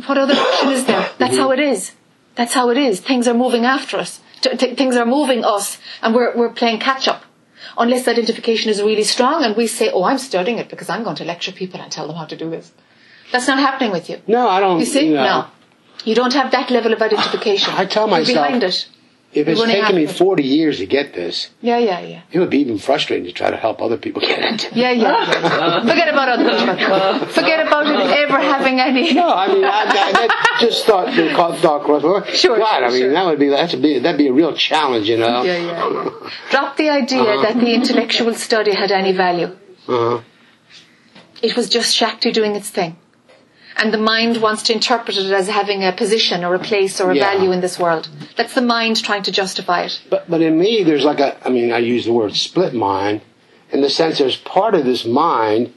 A: What other option is there? That's how it is. That's how it is. Things are moving after us. T- things are moving us, and we're we're playing catch up. Unless identification is really strong, and we say, "Oh, I'm studying it because I'm going to lecture people and tell them how to do this." That's not happening with you.
B: No, I don't.
A: You see?
B: know,
A: No. You don't have that level of identification. <sighs>
B: I tell myself.
A: You're behind it.
B: If it's taken me
A: after
B: 40 years to get this,
A: Yeah, yeah, yeah.
B: it would be even frustrating to try to help other people get it.
A: Yeah, yeah. yeah. <laughs> Forget about other people. Forget about it ever having any.
B: No, I mean, I, I, just thought the <laughs> thought mind.
A: Sure,
B: God, I mean,
A: sure.
B: that would be that'd be that'd be a real challenge, you know.
A: Yeah, yeah. Drop the idea that the intellectual study had any value.
B: Uh-huh.
A: It was just Shakti doing its thing. And the mind wants to interpret it as having a position or a place or a
B: Yeah.
A: value in this world. That's the mind trying to justify it.
B: But but in me, there's like a. I mean, I use the word split mind, in the sense there's part of this mind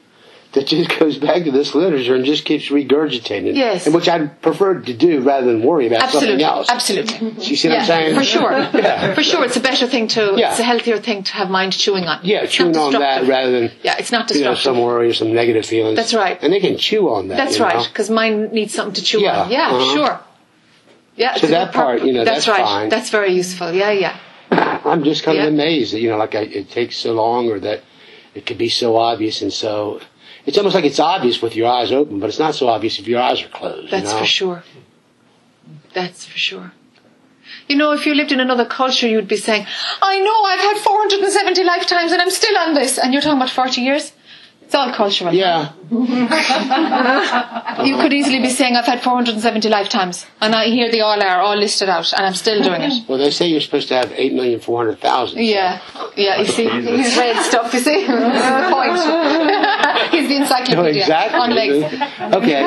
B: <laughs> that just goes back to this literature and just keeps regurgitating.
A: Yes.
B: And which I'd prefer to do rather than worry about
A: Absolutely.
B: something else.
A: Absolutely.
B: You see what I'm saying?
A: For sure. <laughs>
B: Yeah.
A: For sure. It's a better thing to,
B: Yeah.
A: it's a healthier thing to have mind chewing on.
B: Yeah,
A: It's
B: chewing on that rather than
A: Yeah, it's not
B: you know
A: destructive.
B: some worry or some negative feelings.
A: That's right.
B: And they can chew on that.
A: That's right, because mind needs something to chew
B: Yeah,
A: on. Yeah,
B: uh-huh.
A: sure. Yeah,
B: So that part, you know, that's
A: right.
B: fine.
A: That's very useful. Yeah, yeah.
B: I'm just kind
A: Yeah.
B: of amazed that you know, like I, it takes so long, or that it could be so obvious and so. It's almost like it's obvious with your eyes open, but it's not so obvious if your eyes are closed.
A: That's
B: you know?
A: for sure. That's for sure. You know, if you lived in another culture, you'd be saying, I know I've had 470 lifetimes and I'm still on this. And you're talking about 40 years? It's all cultural.
B: Yeah,
A: You could easily be saying, I've had 470 lifetimes. And I hear they all are, all listed out, and I'm still doing it.
B: well, they say you're supposed to have eight million four hundred thousand.
A: Yeah, yeah, you see, he's read stuff, you see? the Point. <laughs> he's the encyclopedia No,
B: exactly.
A: on legs.
B: Okay.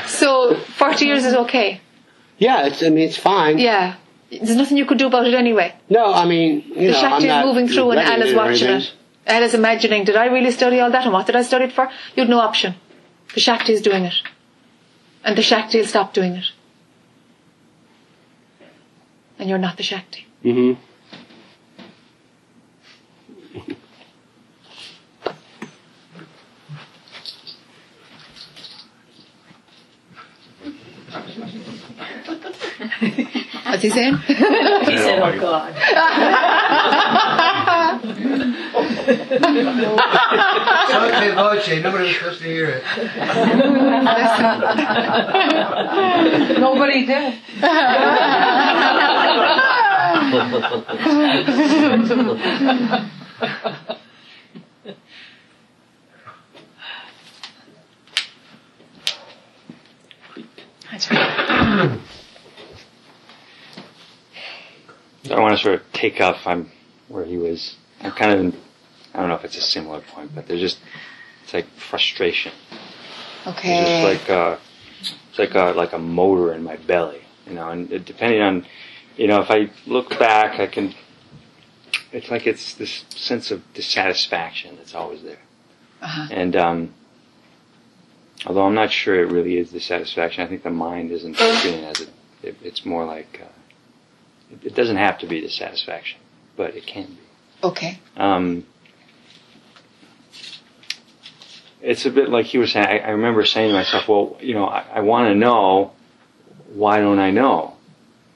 B: <laughs>
A: So 40 years is okay.
B: Yeah, it's. I mean, it's fine.
A: Yeah. There's nothing you could do about it anyway.
B: No, I mean, you
A: The
B: know, I'm
A: is
B: not
A: moving through and
B: regretting
A: Ella's watching
B: anything.
A: It. Ella's imagining, did I really study all that and what did I study it for? You had no option. The Shakti is doing it. And the Shakti will stop doing it. And you're not the Shakti.
B: Mhm.
A: What's he saying? <laughs>
D: He said, "Oh God." <laughs>
C: Sotto voce, nobody was supposed to hear it.
F: nobody did. I want to sort of take off from where he was I'm kind of in, I don't know if it's a similar point, but there's just it's like frustration.
A: Okay.
F: It's just like uh, it's like a like a motor in my belly, you know. And it, depending on, you know, if I look back, I can. It's like it's this sense of dissatisfaction that's always there,
A: Uh-huh.
F: and um, although I'm not sure it really is dissatisfaction, I think the mind isn't feeling as it. it it's more like uh, it, it doesn't have to be dissatisfaction, but it can be.
A: Okay.
F: Um, it's a bit like he was saying. I, I remember saying to myself, "Well, you know, I, I want to know. Why don't I know?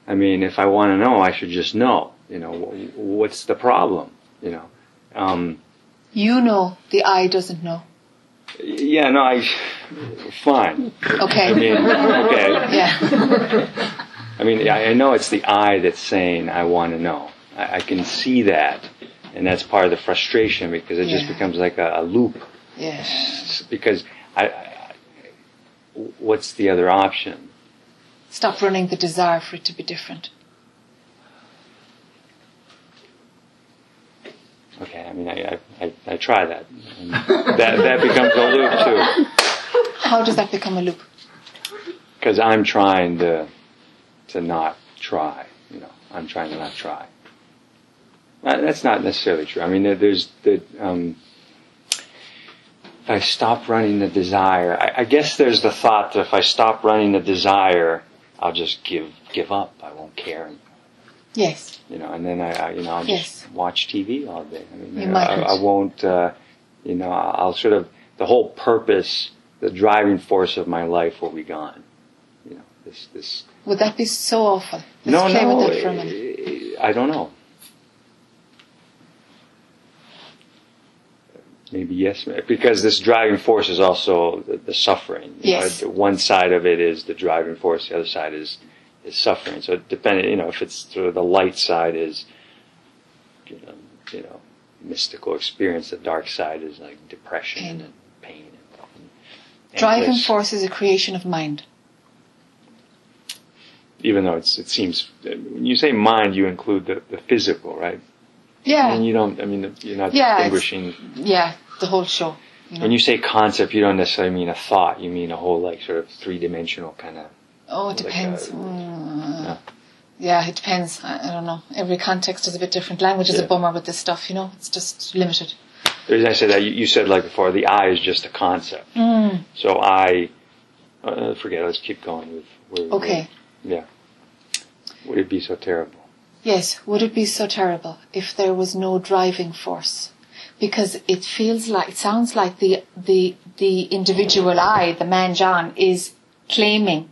F: I mean, if I want to know, I should just know. You know, wh- what's the problem? You know." Um,
A: You know the I doesn't know.
F: yeah, no, I. Fine.
A: Okay.
F: I mean, okay. <laughs>
A: yeah.
F: I mean, I, I know it's the I that's saying I want to know. I, I can see that, and that's part of the frustration because it just becomes like a, a loop.
A: Yeah.
F: because I, I, what's the other option?
A: Stop running the desire for it to be different.
F: Okay, I mean, I, I, I, I try that. And that. That becomes a loop too,
A: How does that become a loop?
F: because I'm trying to to not try. You know, I'm trying to not try. Uh, That's not necessarily true. I mean, there- there's the. Um, if I stop running the desire, I, I guess there's the thought that if I stop running the desire, I'll just give give up. I won't care.
A: Yes.
F: you know, and then I, I you know, I'll just
A: Yes.
F: watch TV all day. I mean,
A: You
F: I,
A: mightn't.
F: I won't, uh, you know, I'll sort of the whole purpose, the driving force of my life will be gone. You know, this this.
A: Would that be so awful? Let's
F: no,
A: play
F: no,
A: with that for a minute.
F: I don't know. Maybe yes, because this driving force is also the, the suffering. You
A: Yes.
F: Know, one side of it is the driving force, the other side is is suffering. So depending, you know, if it's sort of the light side is, you know, you know, mystical experience. The dark side is like depression
A: Pain.
F: and pain. And, and
A: Driving
F: bliss.
A: force is a creation of mind.
F: Even though it's it seems when you say mind, you include the, the physical, right?
A: Yeah.
F: mean, you don't. I mean, you're not
A: Yeah,
F: distinguishing.
A: Yeah. The whole show. You know.
F: When you say concept, you don't necessarily mean a thought. You mean a whole like sort of three dimensional kind of.
A: oh, it
F: like
A: depends.
F: a-
A: Mm.
F: Yeah.
A: Yeah, it depends. I, I don't know. Every context is a bit different. Language is
F: Yeah.
A: a bummer with this stuff. You know, it's just limited.
F: The reason I said that, you, you said like before, the I is just a concept.
A: Mm.
F: So I, uh, forget. Let's keep going with. Where,
A: Okay.
F: where- yeah. Would it be so terrible?
A: Yes, would it be so terrible if there was no driving force? Because it feels like, it sounds like the, the, the individual I, the man John, is claiming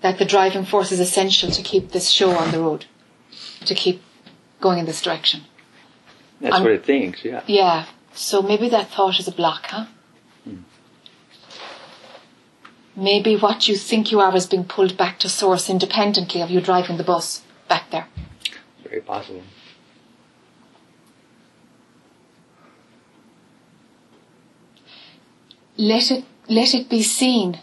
A: that the driving force is essential to keep this show on the road, to keep going in this direction.
F: That's what it thinks. Yeah.
A: Yeah, so maybe that thought is a block, huh? Hmm. Maybe what you think you are is being pulled back to source independently of you driving the bus back there.
F: Very possible.
A: Let it let it be seen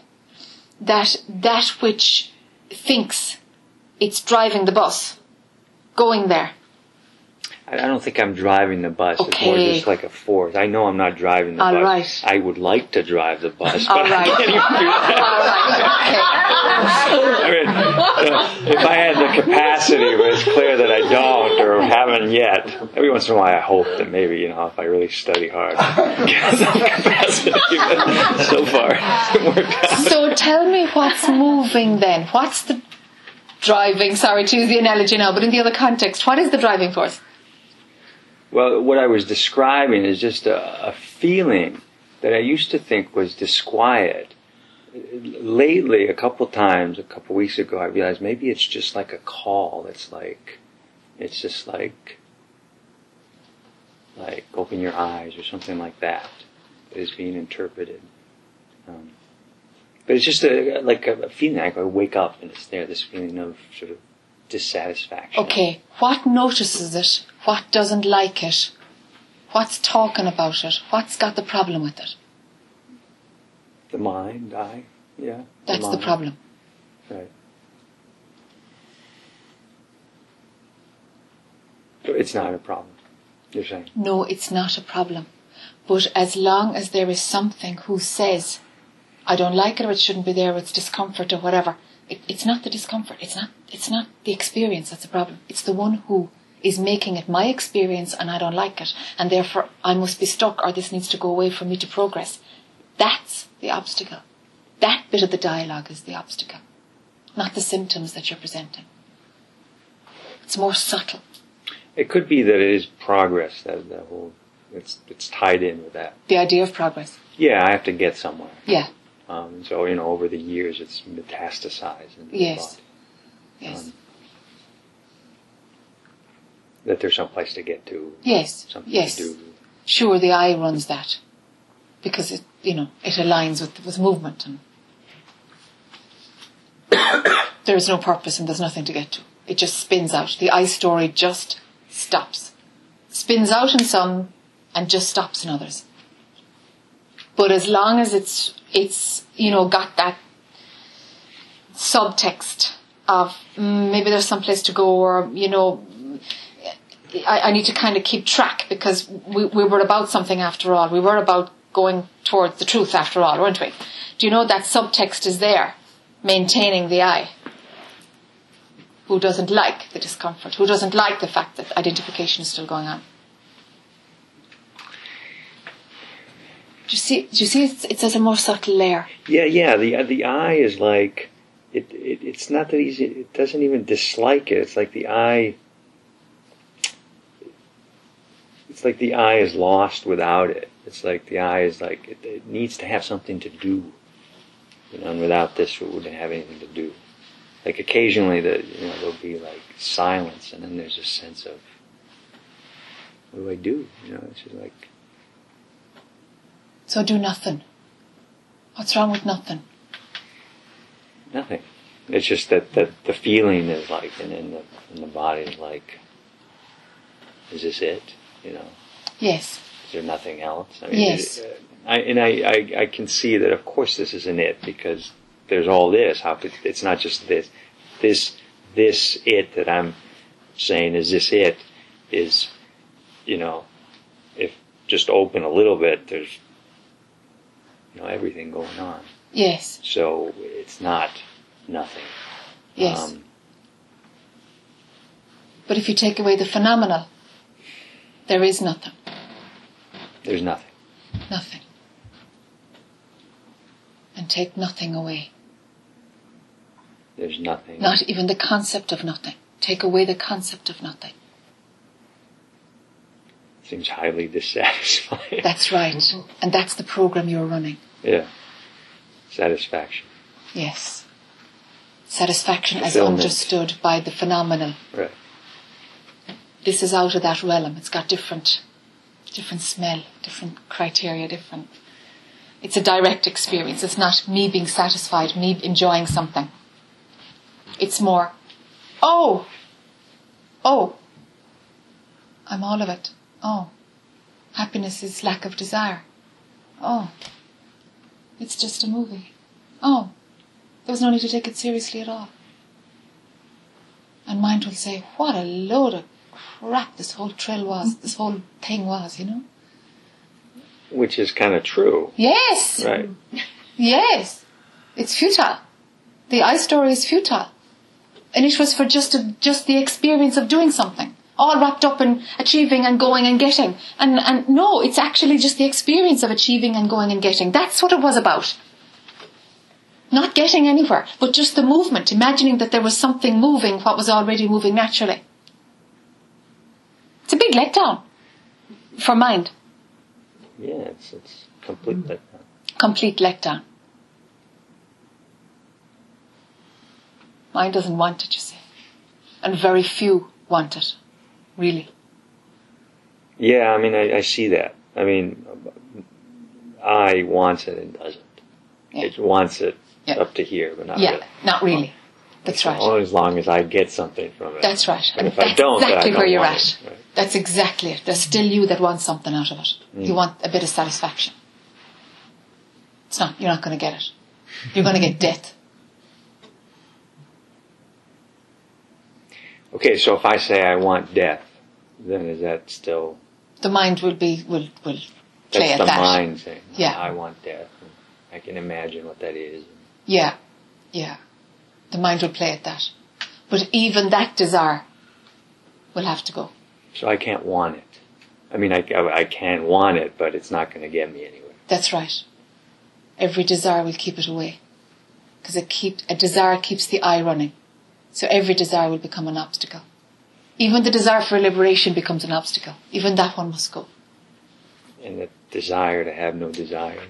A: that that which thinks it's driving the bus going there
F: I, don't think I'm driving the bus. It's more
A: Okay.
F: just like a force. I know I'm not driving the
A: All
F: bus.
A: right.
F: I would like to drive the bus,
A: All
F: but
A: right.
F: I can't do that. I mean, if I had the capacity, but it's clear that I don't or haven't yet. Every once in a while, I hope that maybe, you know, if I really study hard, <laughs> get some capacity. But <laughs> so far, it worked out.
A: so tell me what's moving then what's the driving sorry to use the analogy now but in the other context what is the driving force
F: Well, what I was describing is just a, a feeling that I used to think was disquiet. Lately, a couple times, a couple weeks ago, I realized maybe it's just like a call. It's like, it's just like, like open your eyes or something like that is being interpreted. Um, but it's just a, like a, feeling. I wake up and it's there. This feeling of sort of dissatisfaction.
A: okay what notices it what doesn't like it what's talking about it what's got the problem with it
F: The mind, I, yeah.
A: that's the
F: mind.
A: problem
F: Right. It's not a problem. You're saying.
A: No, it's not a problem. But as long as there is something who says, I don't like it or it shouldn't be there, or it's discomfort or whatever, it, it's not the discomfort. It's not, it's not the experience that's the problem. It's the one who is making it my experience and I don't like it. And therefore I must be stuck or this needs to go away for me to progress. That's the obstacle. That bit of the dialogue is the obstacle. Not the symptoms that you're presenting. It's more subtle.
F: It could be that it is progress. That the whole it's it's tied in with that.
A: The idea of progress.
F: Yeah, I have to get somewhere.
A: Yeah.
F: Um, so you know, over the years, it's metastasized
A: Yes.
F: body.
A: Yes.
F: Um, that there's some place to get to,
A: yes.
F: something
A: Yes.
F: to do.
A: Sure, the I runs that because it, you know, it aligns with with movement and <coughs> there is no purpose and there's nothing to get to. It just spins out. The I story just stops, spins out in some and just stops in others. But as long as it's it's you know got that subtext of mm, maybe there's some place to go or you know I, I need to kind of keep track because we, we were about something after all. We were about going towards the truth after all, weren't we? Do you know that subtext is there, maintaining the I? Who doesn't like the discomfort? Who doesn't like the fact that identification is still going on? Do you see? Do you see? It's, it's as a more subtle layer.
F: Yeah, yeah. The uh, the I is like it, it. It's not that easy. It doesn't even dislike it. It's like the I. It's like the I is lost without it. It's like the I is like it, it needs to have something to do. You know, and without this, it wouldn't have anything to do. Like occasionally, the you know there'll be like silence, and then there's a sense of what do I do? You know, it's just like
A: So do nothing. What's wrong with nothing?
F: Nothing. It's just that, that the feeling is like, and in the in the body is like, is this it? You know,
A: Yes.
F: is there nothing else? I mean,
A: Yes.
F: it- I, and I, I I can see that of course this isn't it because there's all this. How could it's not just this, this this it that I'm saying is this it is, you know, if just open a little bit, there's you know everything going on.
A: Yes.
F: So it's not nothing.
A: Yes.
F: Um,
A: but if you take away the phenomenal, there is nothing.
F: there's nothing.
A: Nothing. And take nothing away.
F: There's nothing.
A: Not even the concept of nothing. Take away the concept of nothing.
F: Seems highly dissatisfying.
A: That's right. And that's the program you're running.
F: yeah. Satisfaction.
A: Yes. Satisfaction as understood by the phenomenal.
F: Right.
A: This is out of that realm. It's got different, different smell, different criteria, different. It's a direct experience. It's not me being satisfied, me enjoying something. It's more, oh, oh, I'm all of it. Oh, happiness is lack of desire. Oh, it's just a movie. Oh, there was no need to take it seriously at all. And mind will say, what a load of crap this whole trail was, this whole thing was, you know?
F: Which is kind of true.
A: Yes!
F: Right. <laughs>
A: Yes! It's futile. The I story is futile. And it was for just a, just the experience of doing something. All wrapped up in achieving and going and getting. And, and no, it's actually just the experience of achieving and going and getting. That's what it was about. Not getting anywhere, but just the movement, imagining that there was something moving what was already moving naturally. It's a big letdown for mind.
F: Yeah, it's it's complete letdown.
A: Complete letdown. Mind doesn't want it, you see. And very few want it. Really.
F: Yeah, I mean, I, I see that. I mean, I wants it and doesn't.
A: Yeah.
F: It wants it
A: Yeah.
F: up to here, but not
A: Yeah,
F: really.
A: not really. That's right.
F: Only as long as I get something from it.
A: That's right.
F: And if I don't, then I
A: exactly
F: don't
A: where you're at.
F: it. Right.
A: That's exactly it. There's still you that wants something out of it. You
F: Mm.
A: want a bit of satisfaction. It's not, you're not going to get it. You're going to get death.
F: Okay, so if I say I want death, then is that still
A: The mind will be will will play
F: that's
A: at
F: the mind saying,
A: Yeah.
F: I want death. I can imagine what that is.
A: Yeah, yeah. The mind will play at that. But even that desire will have to go.
F: So I can't want it. I mean, I, I, I can want it, but it's not going to get me anywhere.
A: That's right. Every desire will keep it away. Because it keep, a desire keeps the I running. So every desire will become an obstacle. Even the desire for liberation becomes an obstacle. Even that one must go.
F: And the desire to have no desire,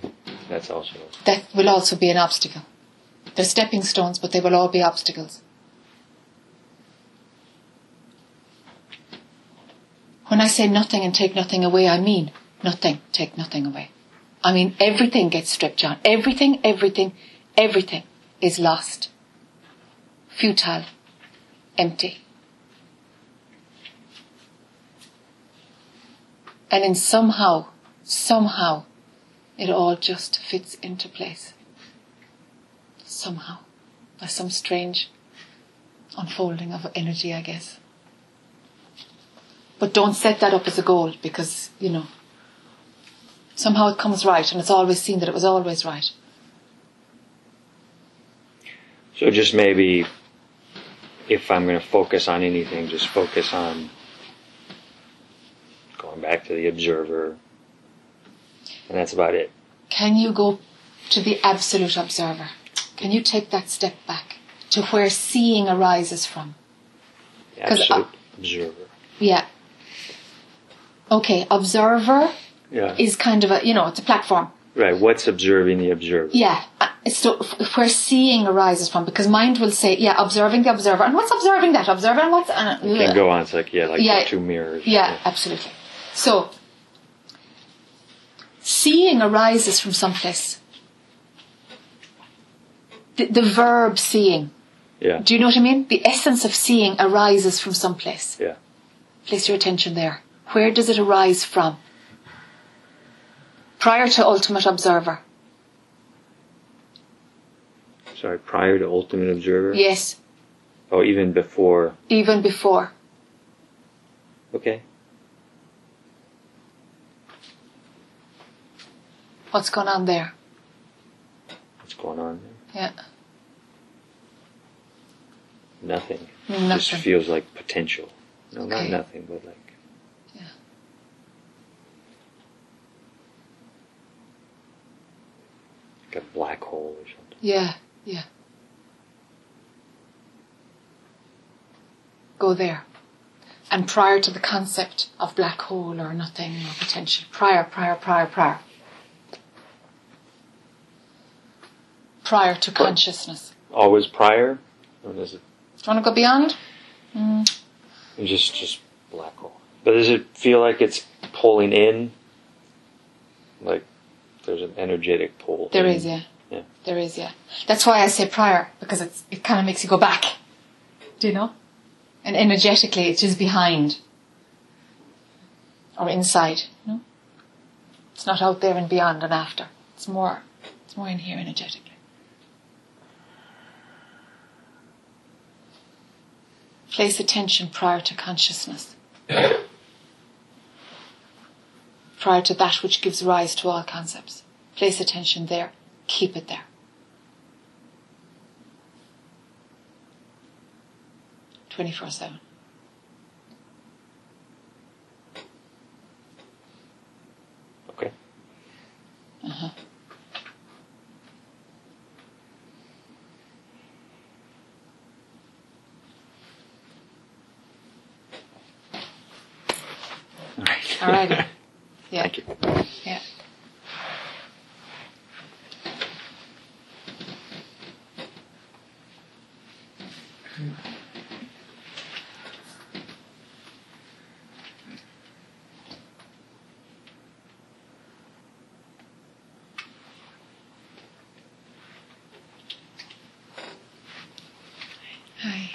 F: that's also
A: That will also be an obstacle. They're stepping stones, but they will all be obstacles. When I say nothing and take nothing away, I mean nothing, take nothing away. I mean everything gets stripped down. Everything, everything, everything is lost. Futile. Empty. And in somehow, somehow, it all just fits into place. Somehow. By some strange unfolding of energy, I guess. But don't set that up as a goal because, you know, somehow it comes right and it's always seen that it was always right.
F: So just maybe if I'm going to focus on anything, just focus on going back to the observer. And that's about it.
A: Can you go to the absolute observer? Can you take that step back to where seeing arises from?
F: Absolute observer.
A: Yeah. Okay, observer
F: Yeah.
A: is kind of a, you know, it's a platform.
F: Right. What's observing the observer?
A: Yeah. uh, So where seeing arises from, because mind will say, yeah, observing the observer. And what's observing that? observer, and what's, uh,
F: can go on. It's like, yeah, like
A: Yeah.
F: two mirrors.
A: Yeah, absolutely. So, seeing arises from someplace. The, the verb seeing.
F: Yeah.
A: Do you know what I mean? The essence of seeing arises from someplace.
F: Yeah.
A: Place your attention there. Where does it arise from? Prior to ultimate observer.
F: Sorry, prior to ultimate observer?
A: Yes,
F: Oh, even before.
A: even before.
F: Okay.
A: What's going on there?
F: What's going on there?
A: Yeah.
F: Nothing.
A: Nothing.
F: Just feels like potential. No, not nothing, but like.
A: Yeah.
F: Like a black hole or something.
A: Yeah, yeah. Go there. And prior to the concept of black hole or nothing or potential, prior, prior, prior, prior. Prior to consciousness.
F: Always prior? Or does it
A: Do you want to go beyond? Mm.
F: it's just just black hole? But does it feel like it's pulling in? Like there's an energetic pull.
A: There
F: in?
A: is, yeah.
F: Yeah.
A: There is, yeah. That's why I say prior, because it's, it kind of makes you go back. Do you know? And energetically, it is just behind. Or inside, you know? It's not out there and beyond and after. It's more, it's more in here energetically. Place attention prior to consciousness. prior to that which gives rise to all concepts. Place attention there. Keep it there. Twenty-four seven.
F: Okay.
A: Uh-huh.
F: All right.
A: All righty. Yeah.
F: Thank you.
A: Yeah. Hi.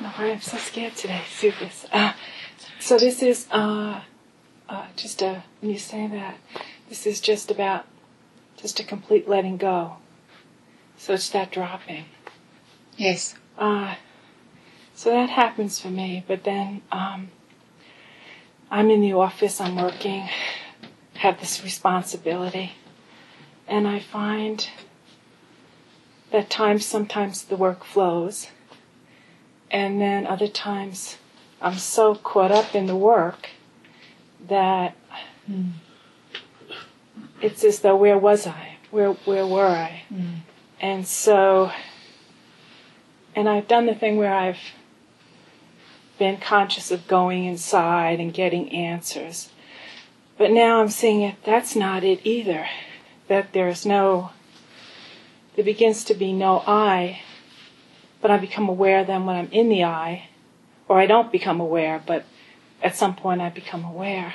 G: No, I'm so scared today. <laughs> Serious. Uh, so this is uh, uh, just a. When you say that, this is just about just a complete letting go. So it's that dropping.
A: Yes.
G: Uh, so that happens for me. But then um, I'm in the office, I'm working, have this responsibility, and I find that times sometimes the work flows, and then other times I'm so caught up in the work that hmm. it's as though where was I? Where where were I? Hmm. And so and I've done the thing where I've been conscious of going inside and getting answers. But now I'm seeing it that's not it either. That there's no there begins to be no I, but I become aware then when I'm in the I, or I don't become aware, but at some point I become aware.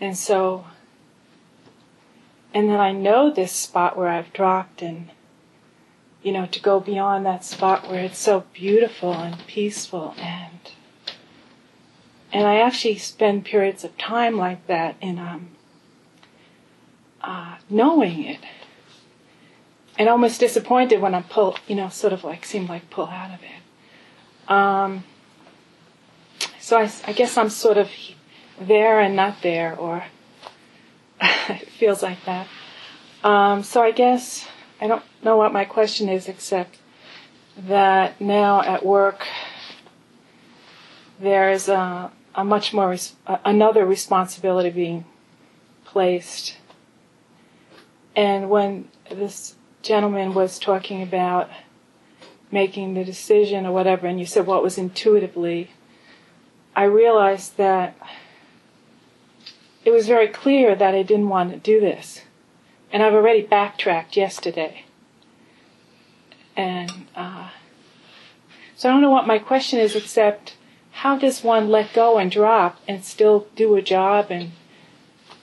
G: And so, and then I know this spot where I've dropped and, you know, to go beyond that spot where it's so beautiful and peaceful and, and I actually spend periods of time like that in, um, uh, knowing it and almost disappointed when I pull, you know, sort of like seem like pull out of it. Um, so I, I guess I'm sort of there and not there, or <laughs> it feels like that. Um, so I guess I don't know what my question is, except that now at work there is a, a much more res- another responsibility being placed. And when this gentleman was talking about making the decision or whatever, and you said what was intuitively, I realized that it was very clear that I didn't want to do this. And I've already backtracked yesterday. And uh, so I don't know what my question is, except how does one let go and drop and still do a job? And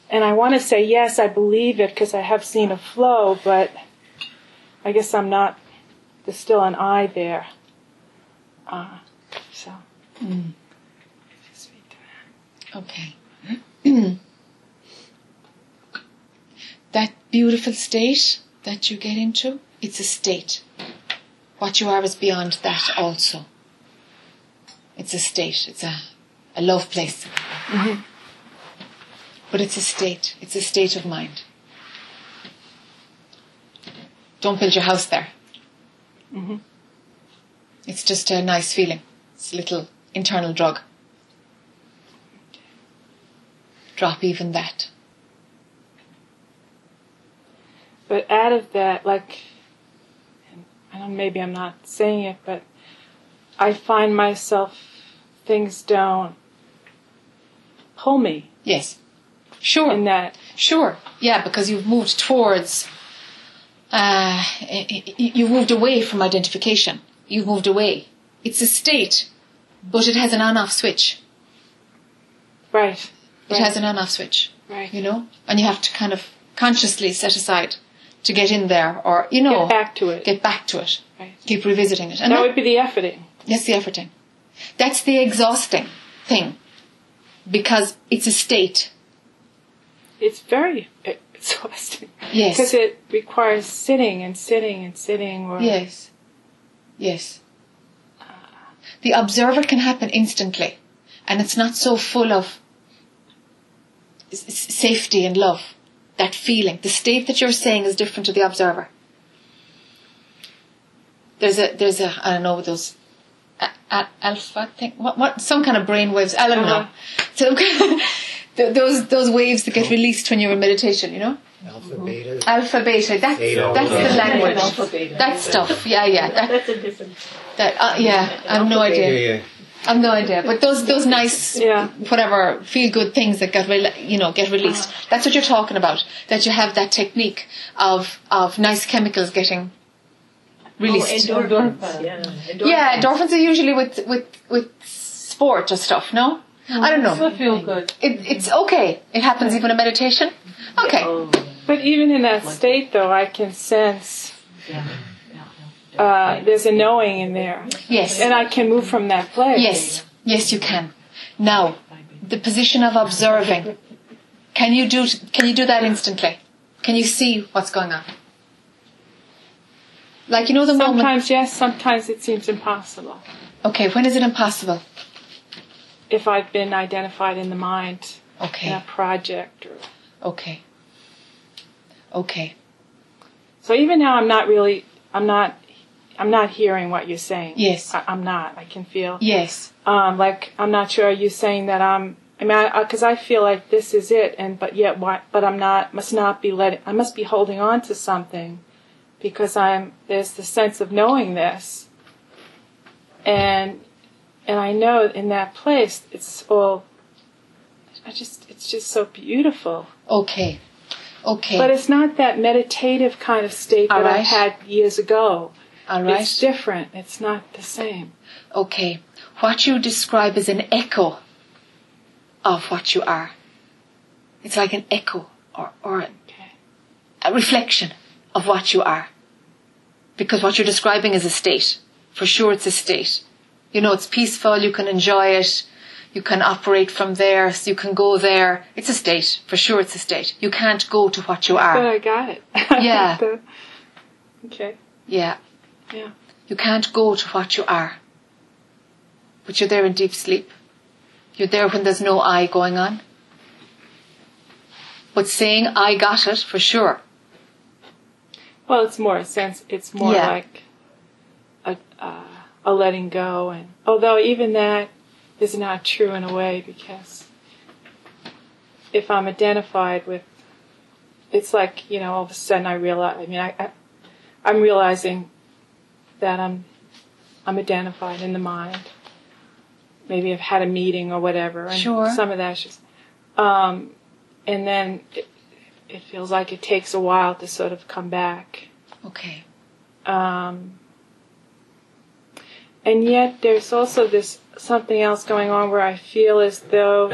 G: and I want to say yes, I believe it because I have seen a flow, but I guess I'm not. There's still an I there. Uh, so. Speak to that.
A: Okay. <clears throat> that beautiful state that you get into, it's a state. What you are is beyond that also. It's a state. It's a, a love place. But it's a state. It's a state of mind. Don't build your house there.
G: Mhm.
A: It's just a nice feeling. It's a little internal drug. Drop even that.
G: But out of that, like, and I don't, maybe I'm not saying it, but I find myself, things don't pull me
A: Yes. Sure.
G: in that.
A: Sure. Yeah, because you've moved towards, uh, you've moved away from identification. You've moved away. It's a state, but it has an on-off switch.
G: Right.
A: It
G: Right.
A: has an on-off switch,
G: Right.
A: you know? And you have to kind of consciously set aside to get in there or, you know,
G: Get back to it.
A: get back to it.
G: Right.
A: Keep revisiting it. And
G: that
A: that-
G: would be the efforting.
A: That's the efforting. That's the exhausting thing. Because it's a state.
G: It's very <laughs> exhausting.
A: Yes.
G: Because it requires sitting and sitting and sitting. Or,
A: Yes. Yes. The observer can happen instantly, and it's not so full of safety and love. That feeling, the state that you're saying is different to the observer. There's a, there's a, I don't know those a, a, alpha thing, what, what, some kind of brain waves. I don't know. Uh-huh. So th- those those waves that get released when you're in meditation, you know.
C: Alpha, beta.
A: Alpha, beta. That's
C: Theta,
A: that's the language.
E: Alpha, beta.
A: That stuff. Yeah, yeah. That,
E: That's a different.
A: that, uh, yeah, I have no
C: Yeah,
A: idea.
C: yeah.
A: I've no idea. But those those nice,
G: Yeah.
A: whatever, feel good things that get rel- you know get released. That's what you're talking about. That you have that technique of of nice chemicals getting released.
E: Oh, endorphins. Yeah. Endorphins.
A: yeah, endorphins are usually with with with sport or stuff. No, I don't know.
E: It feel good.
A: It, it's okay. It happens even in meditation. Okay.
E: Oh,
G: But even in that state, though, I can sense uh, there's a knowing in there.
A: Yes.
G: And I can move from that place.
A: Yes, yes, you can. Now, the position of observing. Can you do? Can you do that instantly? Can you see what's going on? Like, you know, the moment.
G: Sometimes yes, sometimes it seems impossible.
A: Okay, when is it impossible?
G: If I've been identified in the mind in
A: Okay,
G: a project or
A: okay. Okay,
G: So even now, I'm not really, I'm not, I'm not hearing what you're saying.
A: Yes.
G: I, I'm not. I can feel,
A: yes,
G: um, like I'm not sure. Are you saying that I'm? I mean, because I, feel like this is it, and but yet, why? But I'm not. Must not be letting. I must be holding on to something, because I'm. There's the sense of knowing this, and and I know in that place, it's all. I just, it's just so beautiful.
A: okay, okay.
G: But it's not that meditative kind of state that
A: right.
G: I had years ago.
A: All right.
G: It's different. It's not the same.
A: Okay. What you describe is an echo of what you are. It's like an echo or, or
G: Okay.
A: a reflection of what you are. Because what you're describing is a state. For sure it's a state. You know, it's peaceful, you can enjoy it, you can operate from there, so you can go there. It's a state. For sure it's a state. You can't go to what you
G: But
A: are.
G: I got it. <laughs>
A: Yeah.
G: The- okay.
A: Yeah.
G: Yeah.
A: You can't go to what you are. But you're there in deep sleep. You're there when there's no I going on. But saying I got it for sure.
G: Well, it's more a sense. It's more
A: Yeah.
G: like a uh, a letting go, and although even that is not true in a way because if I'm identified with, it's like you know, all of a sudden I realize. I mean, I, I I'm realizing that I'm I'm identified in the mind. Maybe I've had a meeting or whatever, and
A: Sure.
G: some of that's just, um, and then it, it feels like it takes a while to sort of come back.
A: Okay.
G: Um, and yet there's also this something else going on where I feel as though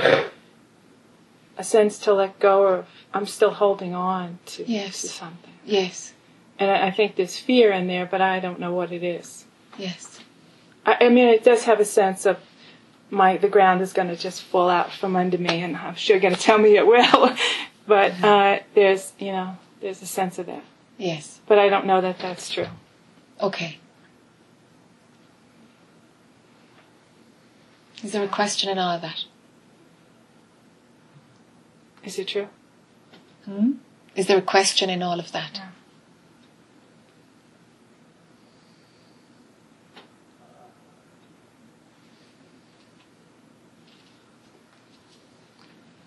G: a sense to let go of. I'm still holding on to,
A: Yes.
G: to something,
A: Yes.
G: and I, I think there's fear in there, but I don't know what it is.
A: Yes.
G: I, I mean, it does have a sense of my the ground is going to just fall out from under me, and I'm sure you're going to tell me it will. <laughs> but uh, there's you know there's a sense of that,
A: Yes.
G: but I don't know that that's true.
A: Okay. Is there a question in all of that?
G: Is it true?
A: Hmm? Is there a question in all of that?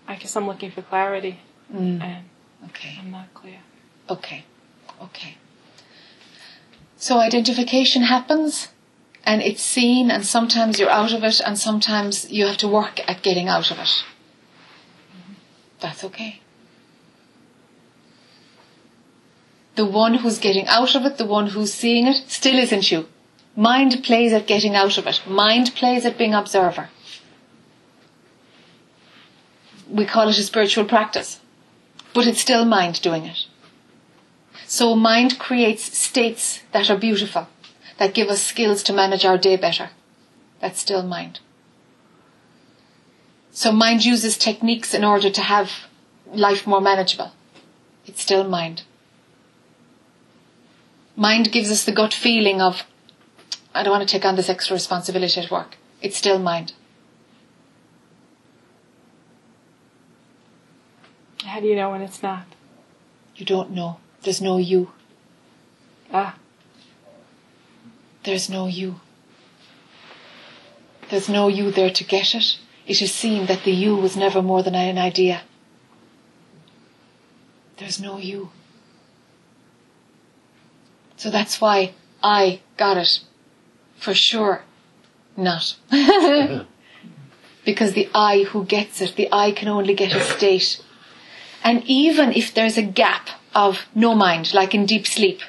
G: I guess I'm looking for clarity,
A: Mm.
G: and
A: Okay.
G: I'm not clear.
A: Okay. Okay. So identification happens and it's seen and sometimes you're out of it and sometimes you have to work at getting out of it. That's okay. The one who's getting out of it, the one who's seeing it, still isn't you. Mind plays at getting out of it. Mind plays at being observer. We call it a spiritual practice. But it's still mind doing it. So mind creates states that are beautiful, that give us skills to manage our day better. That's still mind. So mind uses techniques in order to have life more manageable. It's still mind. Mind gives us the gut feeling of, I don't want to take on this extra responsibility at work. It's still mind.
G: How do you know when it's not?
A: You don't know. There's no you.
G: Ah,
A: There's no you. There's no you there to get it. It is seen that the you was never more than an idea. There's no you. So that's why I got it. For sure. Not. <laughs> because the I who gets it, the I can only get a state. And even if there's a gap of no mind, like in deep sleep,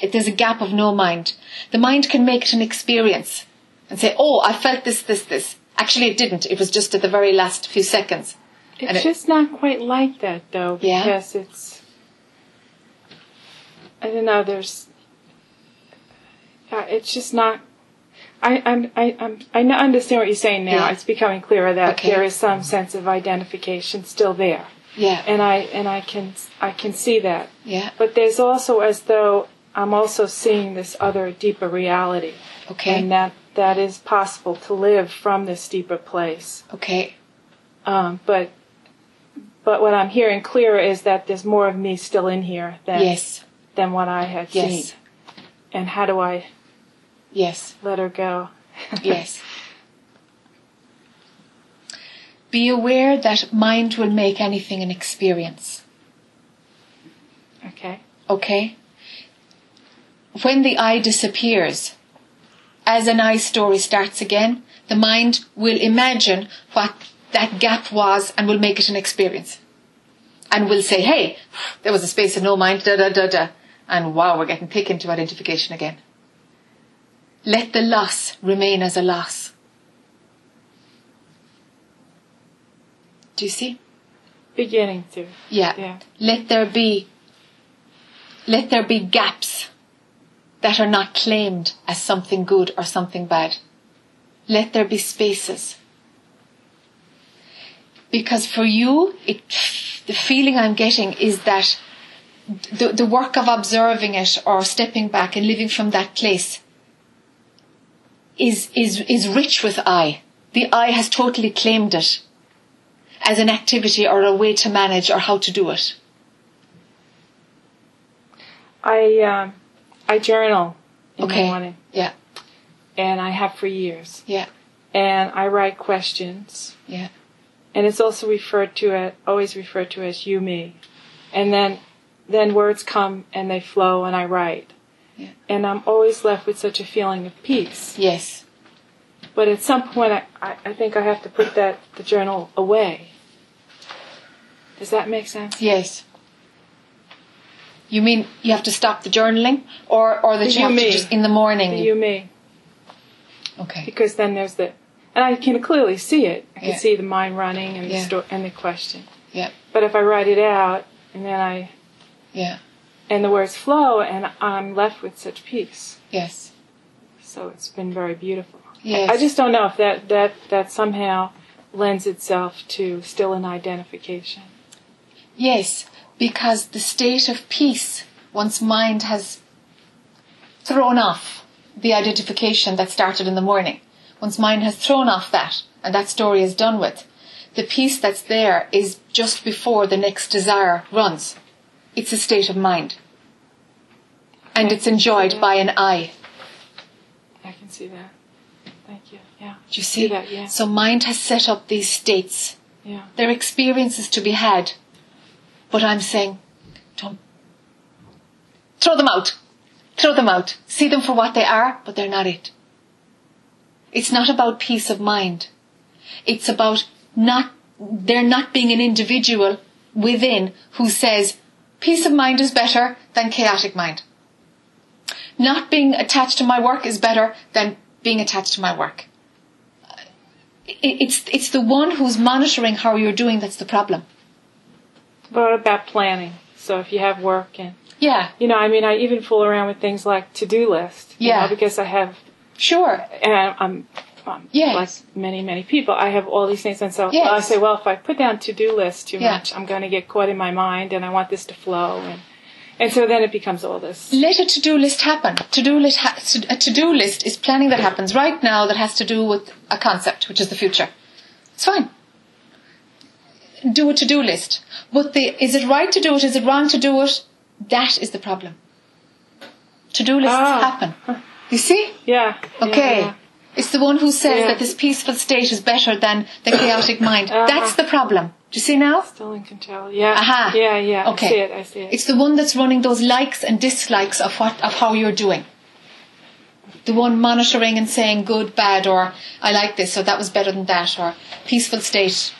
A: if there's a gap of no mind, the mind can make it an experience and say, oh, I felt this, this, this. Actually, it didn't. It was just at the very last few seconds.
G: it's
A: And it-
G: just not quite like that though,
A: Yeah?
G: because it's. I don't know. There's. Uh, it's just not. I I'm, I I'm, I understand what you're saying now.
A: Yeah.
G: It's becoming clearer that
A: Okay.
G: there is some sense of identification still there,
A: Yeah,
G: and I and I can I can see that.
A: yeah,
G: But there's also as though I'm also seeing this other deeper reality,
A: Okay.
G: and that that is possible to live from this deeper place.
A: okay.
G: Um, but but what I'm hearing clearer is that there's more of me still in here than
A: Yes.
G: than what I had
A: Yes.
G: seen. And how do I
A: Yes.
G: let her go? <laughs>
A: Yes. Be aware that mind will make anything an experience.
G: Okay.
A: Okay? When the I disappears, as an I story starts again, the mind will imagine what that gap was and will make it an experience. And will say, hey, there was a space of no mind, da da da da. And wow, we're getting thick into identification again. Let the loss remain as a loss. Do you see?
G: Beginning to.
A: Yeah.
G: Yeah.
A: Let there be let there be gaps that are not claimed as something good or something bad. Let there be spaces. Because for you, it, the feeling I'm getting is that the, the work of observing it or stepping back and living from that place is, is, is rich with I. The I has totally claimed it as an activity or a way to manage or how to do it.
G: I um, I journal in
A: Okay.
G: the morning,
A: Yeah,
G: and I have for years.
A: yeah,
G: And I write questions,
A: yeah,
G: and it's also referred to as always referred to as you me, and then then words come and they flow, and I write.
A: Yeah.
G: And I'm always left with such a feeling of peace.
A: yes,
G: But at some point, I, I, I think I have to put that the journal away. Does that make sense?
A: yes. You mean you have to stop the journaling, or or that
G: The
A: you have to just in the morning?
G: The you me,
A: okay,
G: because then there's the, and I can clearly see it. I can
A: Yeah.
G: see the mind running and
A: Yeah.
G: the sto- and the question.
A: Yeah.
G: But if I write it out and then I
A: yeah,
G: and the words flow and I'm left with such peace.
A: yes,
G: So it's been very beautiful.
A: yes.
G: I just don't know if that that that somehow lends itself to still an identification.
A: yes, because the state of peace, once mind has thrown off the identification that started in the morning, once mind has thrown off that, and that story is done with, the peace that's there is just before the next desire runs. It's a state of mind. And it's enjoyed by an I.
G: I can see that. Thank you. Yeah.
A: Do you see?
G: that, yeah.
A: So mind has set up these states.
G: Yeah.
A: There are experiences to be had. But I'm saying, don't throw them out. Throw them out. See them for what they are, but they're not it. It's not about peace of mind. It's about not there not being an individual within who says peace of mind is better than chaotic mind. Not being attached to my work is better than being attached to my work. It's it's the one who's monitoring how you're doing that's the problem.
G: What about planning? So if you have work and
A: Yeah,
G: you know, I mean, I even fool around with things like to-do list.
A: Yeah.
G: know, because I have,
A: sure.
G: and I- I'm, um,
A: Yes.
G: like many, many people, I have all these things, and so
A: Yes.
G: I say, well, if I put down to-do list too
A: Yeah.
G: much, I'm going to get caught in my mind, and I want this to flow, and and so then it becomes all this.
A: Let a to-do list happen. To-do list ha- a to-do list is planning that happens right now that has to do with a concept, which is the future. It's fine. Do a to-do list. But the is it right to do it? Is it wrong to do it? That is the problem. To-do lists
G: Ah.
A: happen. You see?
G: Yeah.
A: Okay.
G: yeah,
A: It's the one who says
G: Yeah.
A: that this peaceful state is better than the chaotic mind.
G: Uh-huh.
A: That's the problem. Do you see now?
G: Still in control. Yeah.
A: Aha.
G: Yeah, yeah.
A: Okay.
G: I see it. I see it.
A: It's the one that's running those likes and dislikes of what of how you're doing. The one monitoring and saying good, bad, or I like this, so that was better than that, or peaceful state.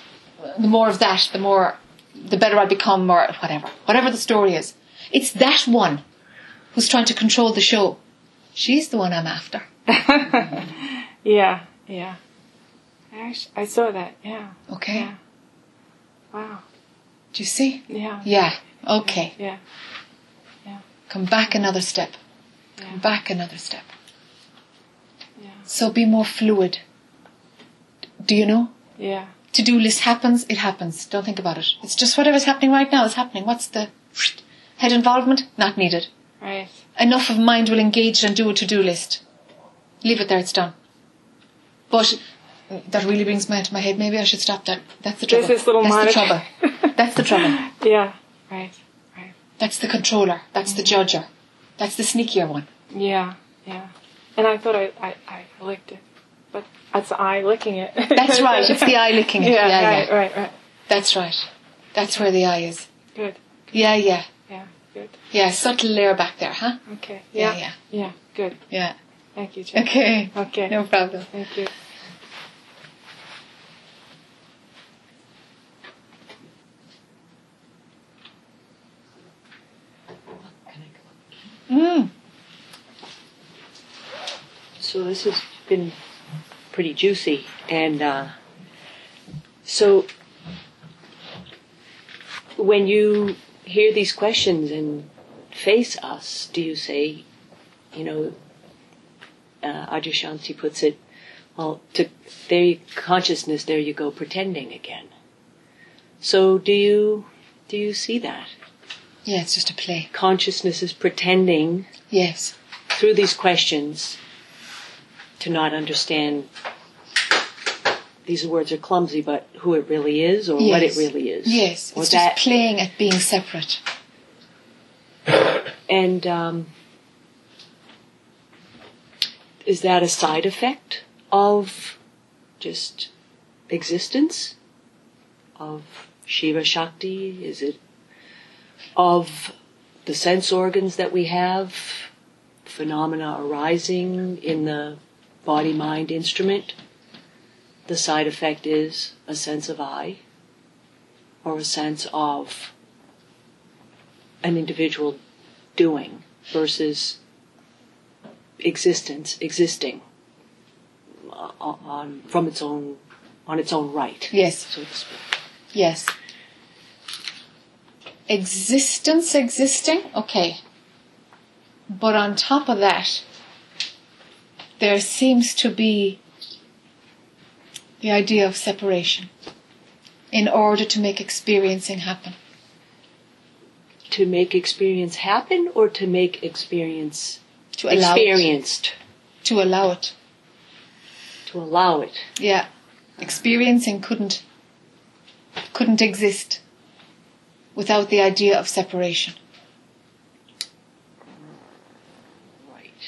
A: The more of that, the more, the better I become, or whatever. Whatever the story is. It's that one who's trying to control the show. She's the one I'm after. <laughs>
G: yeah. Yeah. I, I saw that. Yeah.
A: Okay?
G: Yeah. Wow.
A: Do you see?
G: Yeah.
A: Yeah. Okay.
G: Yeah.
A: Come back another step.
G: Yeah.
A: Come back another step.
G: Yeah.
A: So be more fluid. Do you know?
G: Yeah.
A: To do list happens, it happens. Don't think about it. It's just whatever's happening right now is happening. What's the head involvement? Not needed.
G: Right.
A: Enough of mind will engage and do a to-do list. Leave it there, it's done. But that really brings me into my head. Maybe I should stop that. That's the trouble.
G: There's this little
A: That's the trouble. That's the trouble. <laughs>
G: Yeah. Right. Right.
A: That's the controller. That's the mm-hmm. judger. That's the sneakier one.
G: Yeah. Yeah. And I thought I, I, I licked it. But it's the eye licking it.
A: That's <laughs> right. It's the eye licking it.
G: Yeah,
A: Yeah,
G: right,
A: yeah.
G: right, right.
A: That's right. That's where the eye is.
G: Good.
A: Yeah, yeah.
G: Yeah, good.
A: Yeah, subtle layer back there, huh?
G: Okay.
A: Yeah,
G: Yeah.
A: yeah.
G: Yeah, good.
A: Yeah.
G: Thank you, Jen.
A: Okay.
G: Okay.
A: No problem.
G: Thank you.
A: Mm.
E: So this has been pretty juicy, and uh, so when you hear these questions and face us, do you say, you know, uh, Adyashanti puts it, well, to there, you consciousness, there you go, pretending again. So do you do you see that
A: Yeah, it's just a play.
E: consciousness is pretending
A: Yes.
E: through these questions to not understand these words are clumsy, but who it really is or what it really is.
A: Yes.
E: Or
A: It's
E: that,
A: just playing at being separate.
E: and um, is that a side effect of just existence of Shiva Shakti? Is it of the sense organs that we have, phenomena arising in the body mind instrument? The side effect is a sense of I or a sense of an individual doing versus existence existing on from its own on its own right
A: Yes.
E: so to speak.
A: Yes. Existence existing, okay. But on top of that, there seems to be the idea of separation in order to make experiencing happen.
E: to make experience happen or to make experience
A: To allow it.
E: experienced
A: To allow it.
E: to allow it
A: Yeah. Experiencing couldn't couldn't exist without the idea of separation.
E: right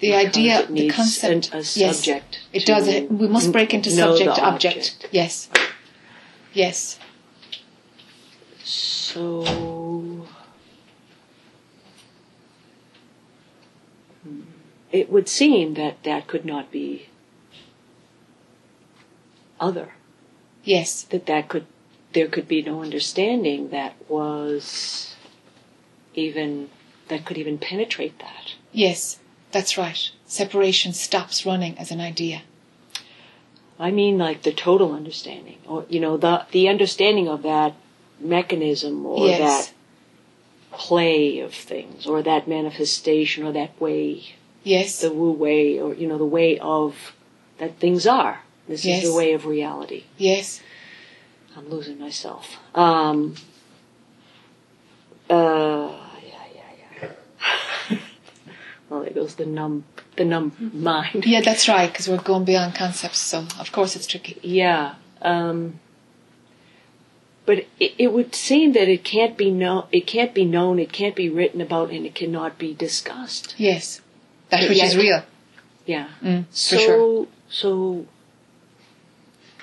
A: The idea,
E: it
A: the concept. yes, it does. We must break into subject, object.
E: object.
A: Yes. Yes.
E: So Hmm. it would seem that that could not be other.
A: Yes.
E: That that could there could be no understanding that was even that could even penetrate that.
A: Yes. That's right. Separation stops running as an idea.
E: I mean like the total understanding or you know the the understanding of that mechanism or
A: yes.
E: that play of things or that manifestation or that way
A: yes.
E: the wu wei or you know the way of that things are this
A: Yes.
E: is the way of reality
A: yes.
E: i'm losing myself um uh well there goes the numb the numb mind
A: Yeah, that's right. Because we're going beyond concepts, so of course it's tricky.
E: yeah um but it, it would seem that it can't be known it can't be known it can't be written about and it cannot be discussed
A: Yes. That which
E: yeah.
A: is real.
E: yeah
A: Mm,
E: So,
A: for sure.
E: so,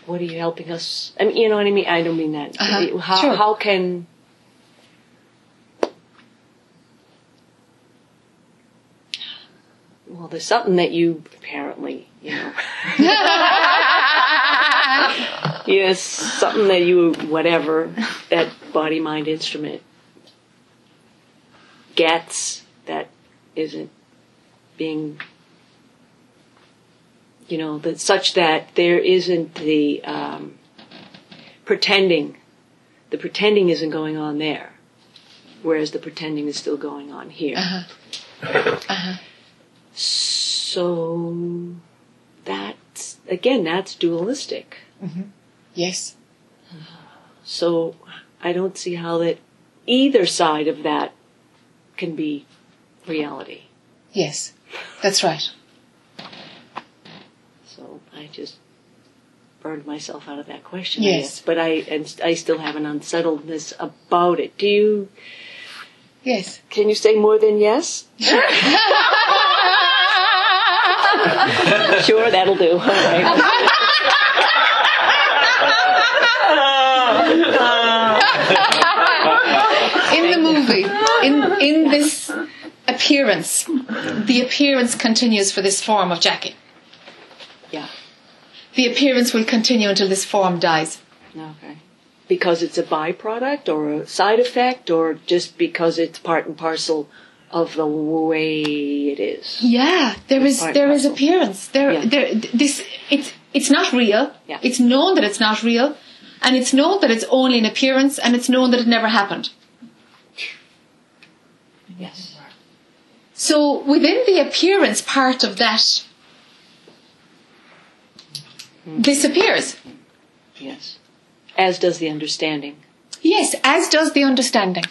E: what are you helping us? I mean, you know what I mean. I don't mean that.
A: Uh-huh.
E: How
A: Sure.
E: how can well, there's something that you apparently, you know, <laughs> yes, something that you whatever that body mind instrument gets that isn't being you know, that such that there isn't the um, pretending. The pretending isn't going on there, whereas the pretending is still going on here.
A: Uh-huh. <laughs> Uh-huh.
E: So that's again, that's dualistic. Mm-hmm.
A: Yes.
E: So I don't see how that either side of that can be reality.
A: Yes, that's right.
E: So I just burned myself out of that question.
A: Yes.
E: guess. But I and I still have an unsettledness about it. Do you?
A: Yes.
E: Can you say more than yes? <laughs> <laughs> sure, that'll do. <laughs>
A: In the movie, in in this appearance, the appearance continues for this form of Jackie.
E: Yeah.
A: The appearance will continue until this form dies.
E: Okay. Because it's a byproduct or a side effect, or just because it's part and parcel of the way it is.
A: Yeah, there is
E: Part
A: there is appearance. There
E: Yeah.
A: there this it's it's not real.
E: Yeah.
A: It's known that it's not real, and it's known that it's only an appearance, and it's known that it never happened.
E: Yes.
A: So within the appearance part of that hmm. disappears.
E: Yes. As does the understanding.
A: Yes, as does the understanding.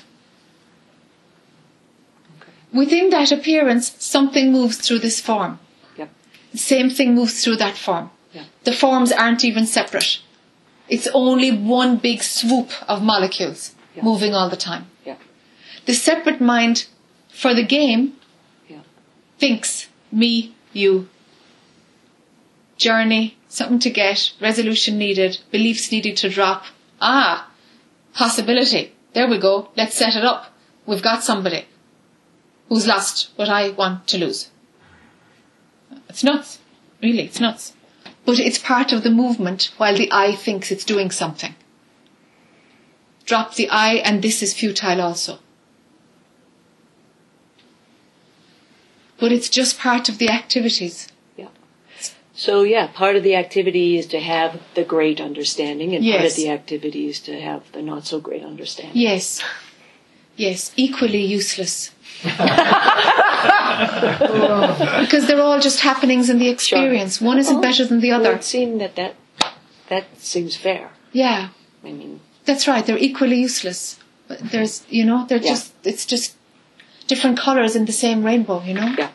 A: Within that appearance, something moves through this form.
E: Yep.
A: The same thing moves through that form.
E: Yeah.
A: The forms aren't even separate. It's only one big swoop of molecules
E: Yeah.
A: moving all the time.
E: Yeah.
A: The separate mind for the game
E: Yeah.
A: thinks me, you. Journey, something to get, resolution needed, beliefs needed to drop. Ah, possibility. There we go. Let's set it up. We've got somebody who's lost what I want to lose. It's nuts. Really, it's nuts. But it's part of the movement while the I thinks it's doing something. Drop the I and this is futile also. But it's just part of the activities.
E: So yeah, part of the activity is to have the great understanding, and part of the activity is to have the not so great understanding.
A: Yes. Yes, equally useless. because they're all just happenings in the experience. One isn't better than the other.
E: it seemed that that that seems fair.
A: Yeah,
E: I mean,
A: that's right. They're equally useless. But there's, you know, they're
E: Yeah.
A: just, it's just different colours in the same rainbow, you know?
E: Yeah.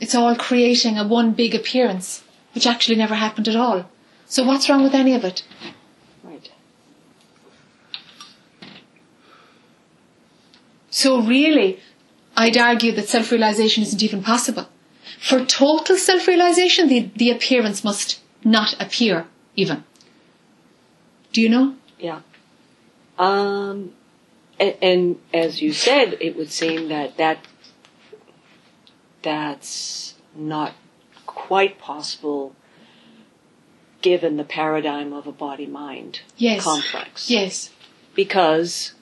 A: It's all creating a one big appearance, which actually never happened at all. So what's wrong with any of it?
E: right.
A: So really, I'd argue that self-realization isn't even possible. For total self-realization, the, the appearance must not appear even. Do you know?
E: Yeah. Um, and, and as you said, it would seem that that that's not quite possible given the paradigm of a body mind
A: Yes.
E: complex.
A: Yes.
E: Because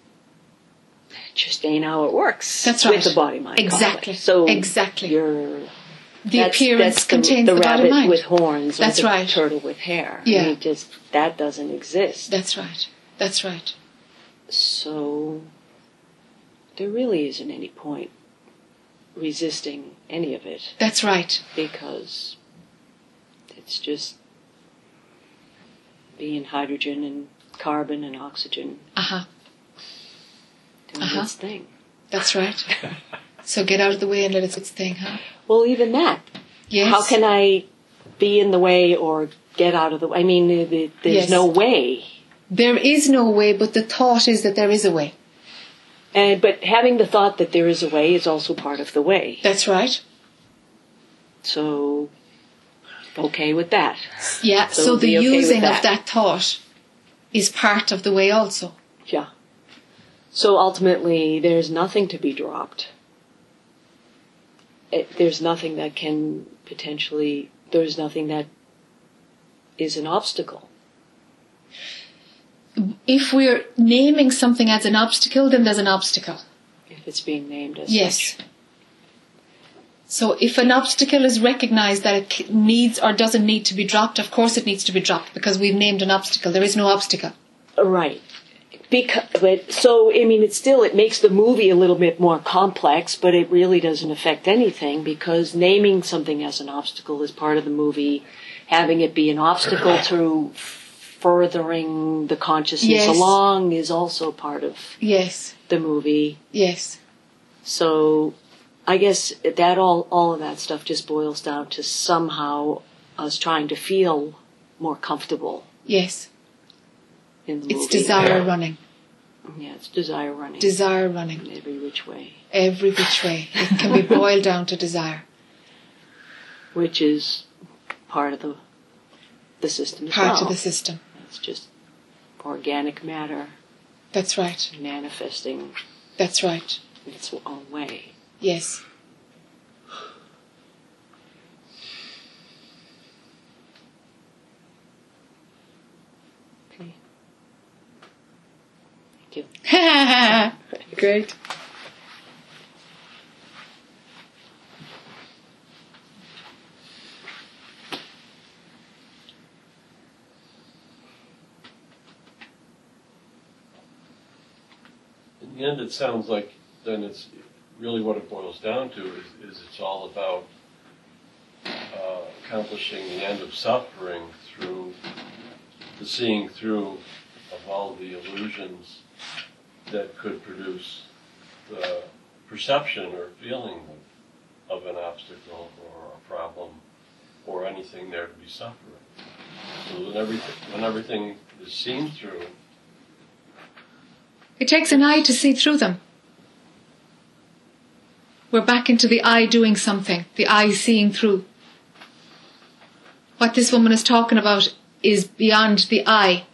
E: ain't how it works
A: That's
E: with the body mind
A: Exactly.
E: complex. So
A: Exactly.
E: you're
A: The
E: that's,
A: appearance
E: that's
A: contains
E: the,
A: the,
E: the
A: body
E: rabbit
A: mind.
E: with horns or
A: That's
E: the
A: right.
E: turtle with hair.
A: Yeah.
E: I mean, just that doesn't exist.
A: That's right. That's right.
E: So there really isn't any point resisting any of it
A: That's right.
E: because it's just being hydrogen and carbon and oxygen
A: Uh huh.
E: Doing
A: Uh-huh.
E: its thing.
A: That's right. so get out of the way and let it do its thing, huh?
E: Well, even that.
A: Yes.
E: How can I be in the way or get out of the way? I mean, the- the- there's
A: Yes.
E: no way.
A: There is no way, but the thought is that there is a way.
E: And but having the thought that there is a way is also part of the way.
A: That's right.
E: So okay with that.
A: Yeah.
E: So
A: So, the
E: okay
A: using
E: that.
A: of that thought is part of the way also.
E: Yeah. So ultimately, there's nothing to be dropped. It, there's nothing that can potentially. There's nothing that is an obstacle.
A: If we're naming something as an obstacle, then there's an obstacle.
E: If it's being named as
A: Yes.
E: such.
A: So if an obstacle is recognized that it needs or doesn't need to be dropped, of course it needs to be dropped because we've named an obstacle. There is no obstacle.
E: Right. Because, but so I mean, it still it makes the movie a little bit more complex, but it really doesn't affect anything because naming something as an obstacle is part of the movie. Having it be an obstacle <clears throat> to furthering the consciousness
A: Yes.
E: along is also part of
A: Yes.
E: the movie.
A: Yes.
E: So I guess that all all of that stuff just boils down to somehow us trying to feel more comfortable
A: Yes.
E: In the
A: It's
E: movie.
A: desire running.
E: Yeah, it's desire running
A: Desire running.
E: in every which way,
A: Every which way. It can be boiled down to desire. <laughs>
E: which is part of the the system as
A: Part
E: well.
A: of the system.
E: It's just organic matter
A: That's right.
E: manifesting
A: That's right.
E: in its own way.
A: Yes.
E: You. <laughs>
A: Great.
H: In the end, it sounds like then it's really what it boils down to is, is it's all about uh, accomplishing the end of suffering through the seeing through of all the illusions that could produce the perception or feeling of, an obstacle or a problem or anything there to be suffering. So when everything, when everything is seen through,
A: It takes an eye to see through them. We're back into the eye doing something, the eye seeing through. What this woman is talking about is beyond the eye.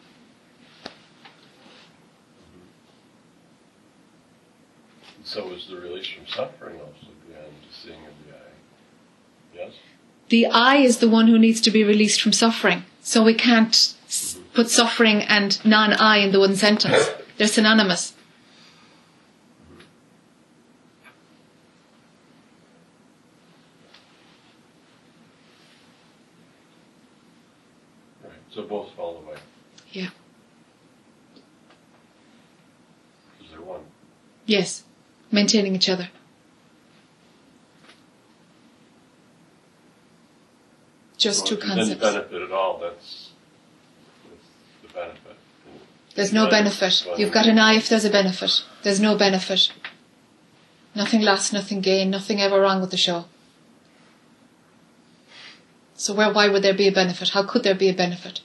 H: So is the release from suffering also beyond the seeing of the eye. Yes?
A: The eye is the one who needs to be released from suffering. So we can't s- put suffering and non eye in the one sentence. They're synonymous.
H: Right. So both fall away.
A: Yeah.
H: Because they're one.
A: Yes. Maintaining each other. Just
H: So
A: two
H: if there's
A: concepts.
H: benefit at all, that's, that's the benefit.
A: There's no benefit. You've got an eye if there's a benefit. There's no benefit. Nothing lost, nothing gained, nothing ever wrong with the show. So where, why would there be a benefit? How could there be a benefit?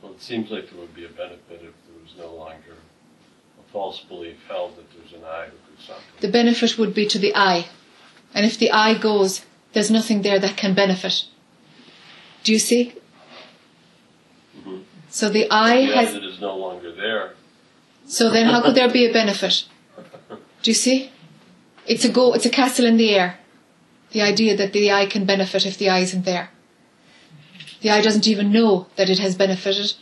H: Well, it seems like there would be a benefit if there was no longer a false belief held that there's an eye who could suffer.
A: The benefit would be to the eye. And if the eye goes, there's nothing there that can benefit. Do you see?
H: Mhm.
A: So the eye
H: The
A: has,
H: is no longer there.
A: so then how could there be a benefit? <laughs> Do you see? It's a go, it's a castle in the air. The idea that the eye can benefit if the eye isn't there. The eye doesn't even know that it has benefited.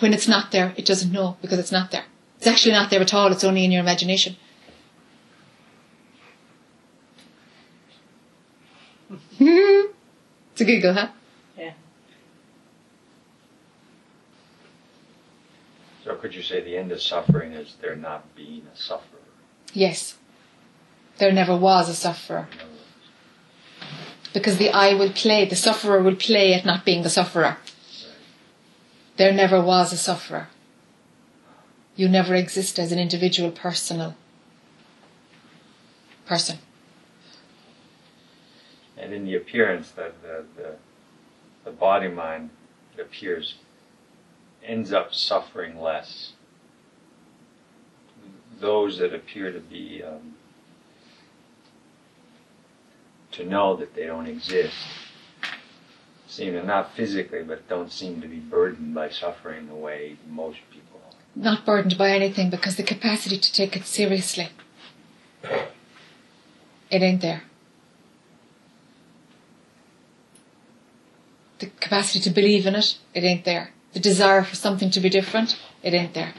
A: When it's not there, it doesn't know because it's not there. It's actually not there at all, it's only in your imagination. <laughs> it's a giggle, huh? Yeah.
F: So could you say the end of suffering is there not being a sufferer?
A: Yes. There never was a sufferer. Because the I will play, the sufferer will play at not being the sufferer. There never was a sufferer. You never exist as an individual personal person.
F: And in the appearance, the, the, the, the body mind appears, ends up suffering less. Those that appear to be, um, to know that they don't exist, seem to not physically, but don't seem to be burdened by suffering the way most people.
A: Not burdened by anything because the capacity to take it seriously. It ain't there. The capacity to believe in it, it ain't there. The desire for something to be different, it ain't there.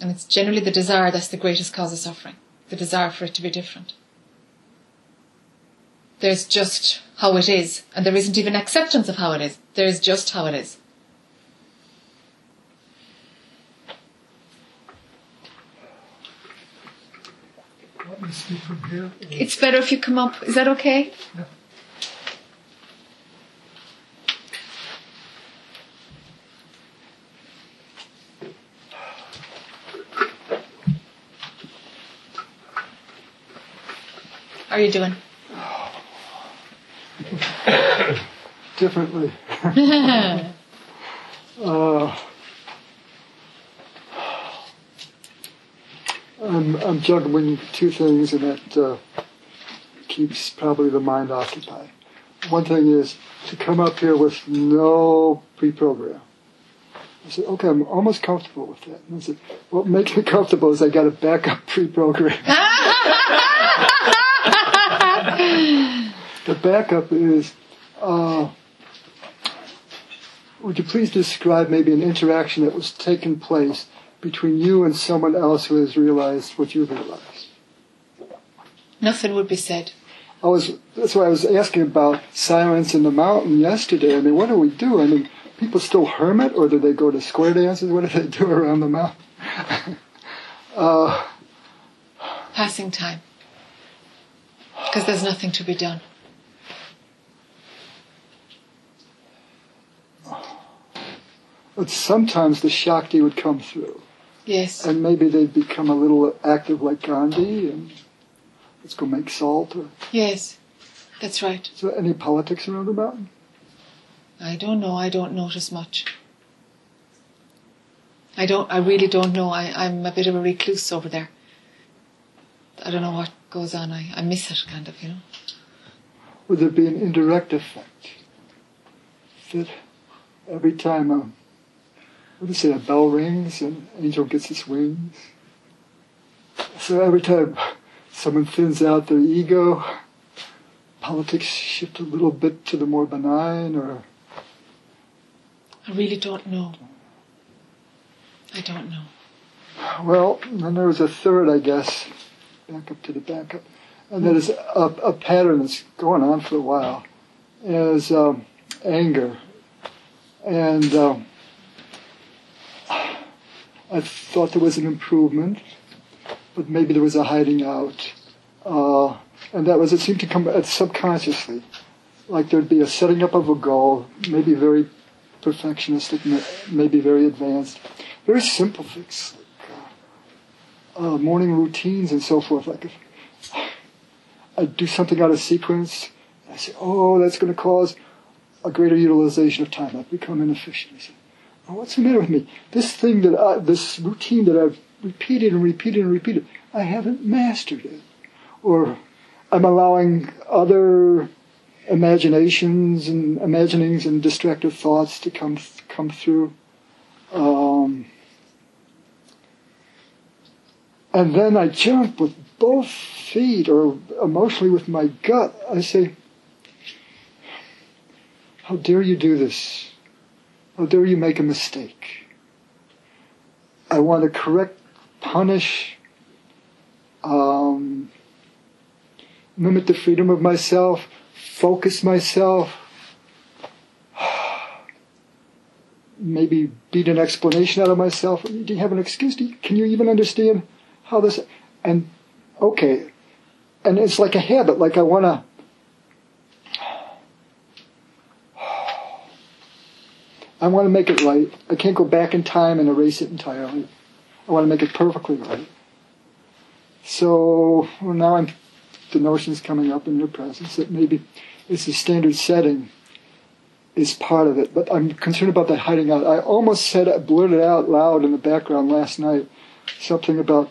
A: And it's generally the desire that's the greatest cause of suffering. The desire for it to be different. There's just how it is, and there isn't even acceptance of how it is. There is just how it is.
I: help me see from here?
A: It's better if you come up. Is that okay? Yeah. How are you doing?
I: Differently. <laughs> uh, I'm, I'm juggling two things, and that uh, keeps probably the mind occupied. One thing is to come up here with no pre-program. I said, okay, I'm almost comfortable with that. And I said, what makes me comfortable is I got a backup pre-program. <laughs> the backup is, uh, would you please describe maybe an interaction that was taking place between you and someone else who has realized what you've realized?
A: Nothing would be said.
I: I was that's why I was asking about silence in the mountain yesterday. I mean, what do we do? I mean, people still hermit, or do they go to square dances? What do they do around the mountain? <laughs> uh,
A: Passing time. Because there's nothing to be done.
I: but sometimes the Shakti would come through,
A: Yes.
I: and maybe they'd become a little active like Gandhi, and let's go make salt. Or,
A: Yes. That's right.
I: is there any politics around the mountain?
A: I don't know. I don't notice much. I don't. I really don't know. I, I'm a bit of a recluse over there. I don't know what goes on. I, I miss it, kind of, you know.
I: Would there be an indirect effect? That every time a, what do you say, a bell rings and angel gets its wings? So every time someone thins out their ego, politics shift a little bit to the more benign or
A: I really don't know. I don't know.
I: Well, then there was a third, I guess, back up to the backup. And that is a, a pattern that's going on for a while, is um, anger. And um, I thought there was an improvement, but maybe there was a hiding out. Uh, and that was, it seemed to come subconsciously. Like there'd be a setting up of a goal, maybe very perfectionistic, maybe very advanced. Very simple things, like uh, uh, morning routines and so forth. Like if I do something out of sequence, I say, oh, that's going to cause a greater utilization of time. I've become inefficient. What's the matter with me? This thing that I, this routine that I've repeated and repeated and repeated, I haven't mastered it. Or I'm allowing other imaginations and imaginings and distractive thoughts to come come through. Um, and then I jump with both feet or emotionally with my gut. I say, How dare you do this? How dare you make a mistake? I want to correct, punish, um, limit the freedom of myself, focus myself, <sighs> maybe beat an explanation out of myself. Do you have an excuse? Do you, can you even understand how this? And okay, and it's like a habit. Like I want to. I want to make it right. I can't go back in time and erase it entirely. I want to make it perfectly right. So well, now I'm the notion's coming up in your presence that maybe it's a standard setting is part of it. But I'm concerned about that hiding out. I almost said, I blurted out loud in the background last night something about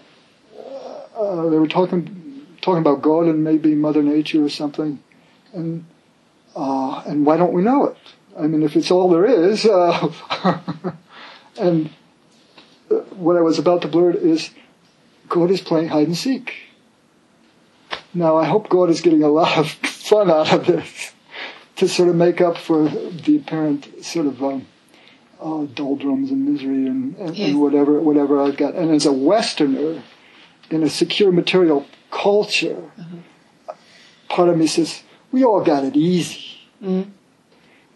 I: uh, they were talking talking about God and maybe Mother Nature or something, and uh, and why don't we know it? I mean, if it's all there is, uh, <laughs> and what I was about to blurt is God is playing hide and seek. Now, I hope God is getting a lot of <laughs> fun out of this to sort of make up for the apparent sort of um, uh, doldrums and misery and, and,
A: Yes.
I: and whatever whatever I've got. And as a Westerner in a secure material culture, part of me says we all got it easy.
A: Mm.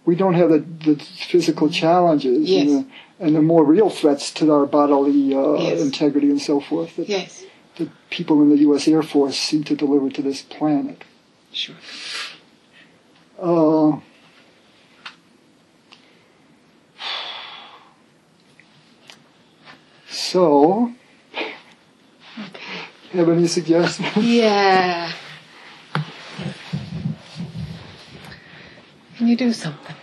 I: We don't have the, the physical challenges
A: Yes.
I: and, the, and the more real threats to our bodily uh,
A: Yes.
I: integrity and so forth that,
A: Yes.
I: that people in the U.S. Air Force seem to deliver to this planet.
A: Sure.
I: Uh, so, have any suggestions?
A: Yeah. You do something?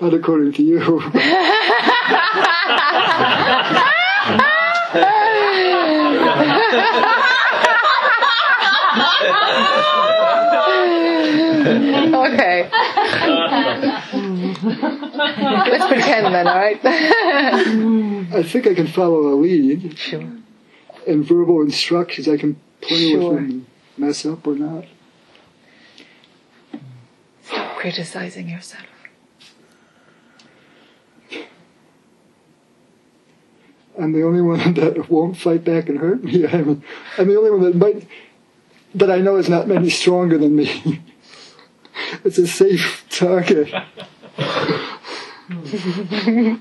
I: Not according to you.
A: okay. Let's pretend then, alright?
I: I think I can follow a lead.
A: Sure.
I: And verbal instructions I can play
A: Sure.
I: with and mess up or not.
A: Stop criticizing yourself.
I: I'm the only one <laughs> that won't fight back and hurt me. <laughs> I'm, I'm the only one that might, that I know is not any stronger than me. <laughs> it's a safe target.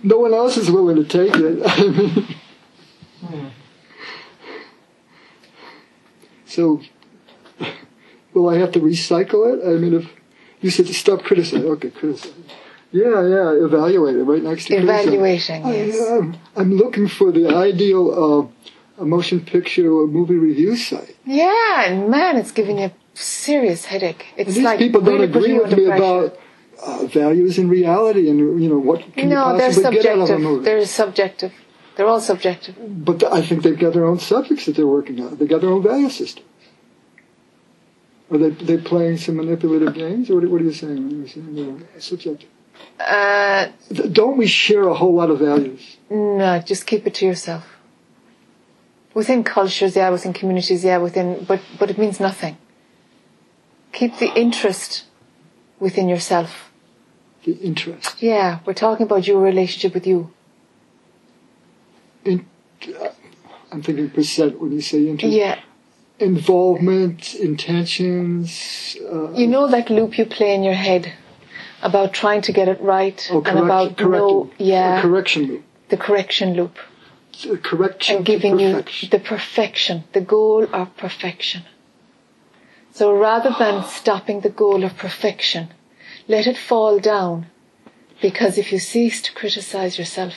I: no one else is willing to take it. I mean, hmm. so, will I have to recycle it? I mean, if you said to stop criticizing, okay, criticize. Yeah, yeah, evaluate it right next to criticize.
A: Evaluating,
I: I,
A: yes.
I: am I'm looking for the ideal uh, a motion picture or movie review site.
A: Yeah, and man, it's giving you a serious headache.
I: And
A: It's
I: these
A: like
I: people don't
A: really
I: agree with me
A: pressure.
I: about uh, values and reality and you know what can
A: no,
I: you
A: they're
I: possibly get out of a
A: subjective.
I: movie.
A: They're subjective. They're all subjective.
I: But I think they've got their own subjects that they're working on. They've got their own value system. Are they they playing some manipulative games, or what, what are you saying when you're saying subjective?
A: Uh,
I: Don't we share a whole lot of values?
A: no, just keep it to yourself. Within cultures, yeah, within communities, yeah, within, but, but it means nothing. Keep the interest within yourself.
I: The interest.
A: Yeah, we're talking about your relationship with you.
I: In, uh, I'm thinking percent when you say interest.
A: Yeah.
I: Involvement, intentions. Uh,
A: You know that loop you play in your head about trying to get it right
I: oh,
A: and about no, yeah,
I: correction loop.
A: the correction loop.
I: A correction
A: and giving you the perfection, the goal of perfection. So rather than <gasps> stopping the goal of perfection, let it fall down. Because if you cease to criticize yourself,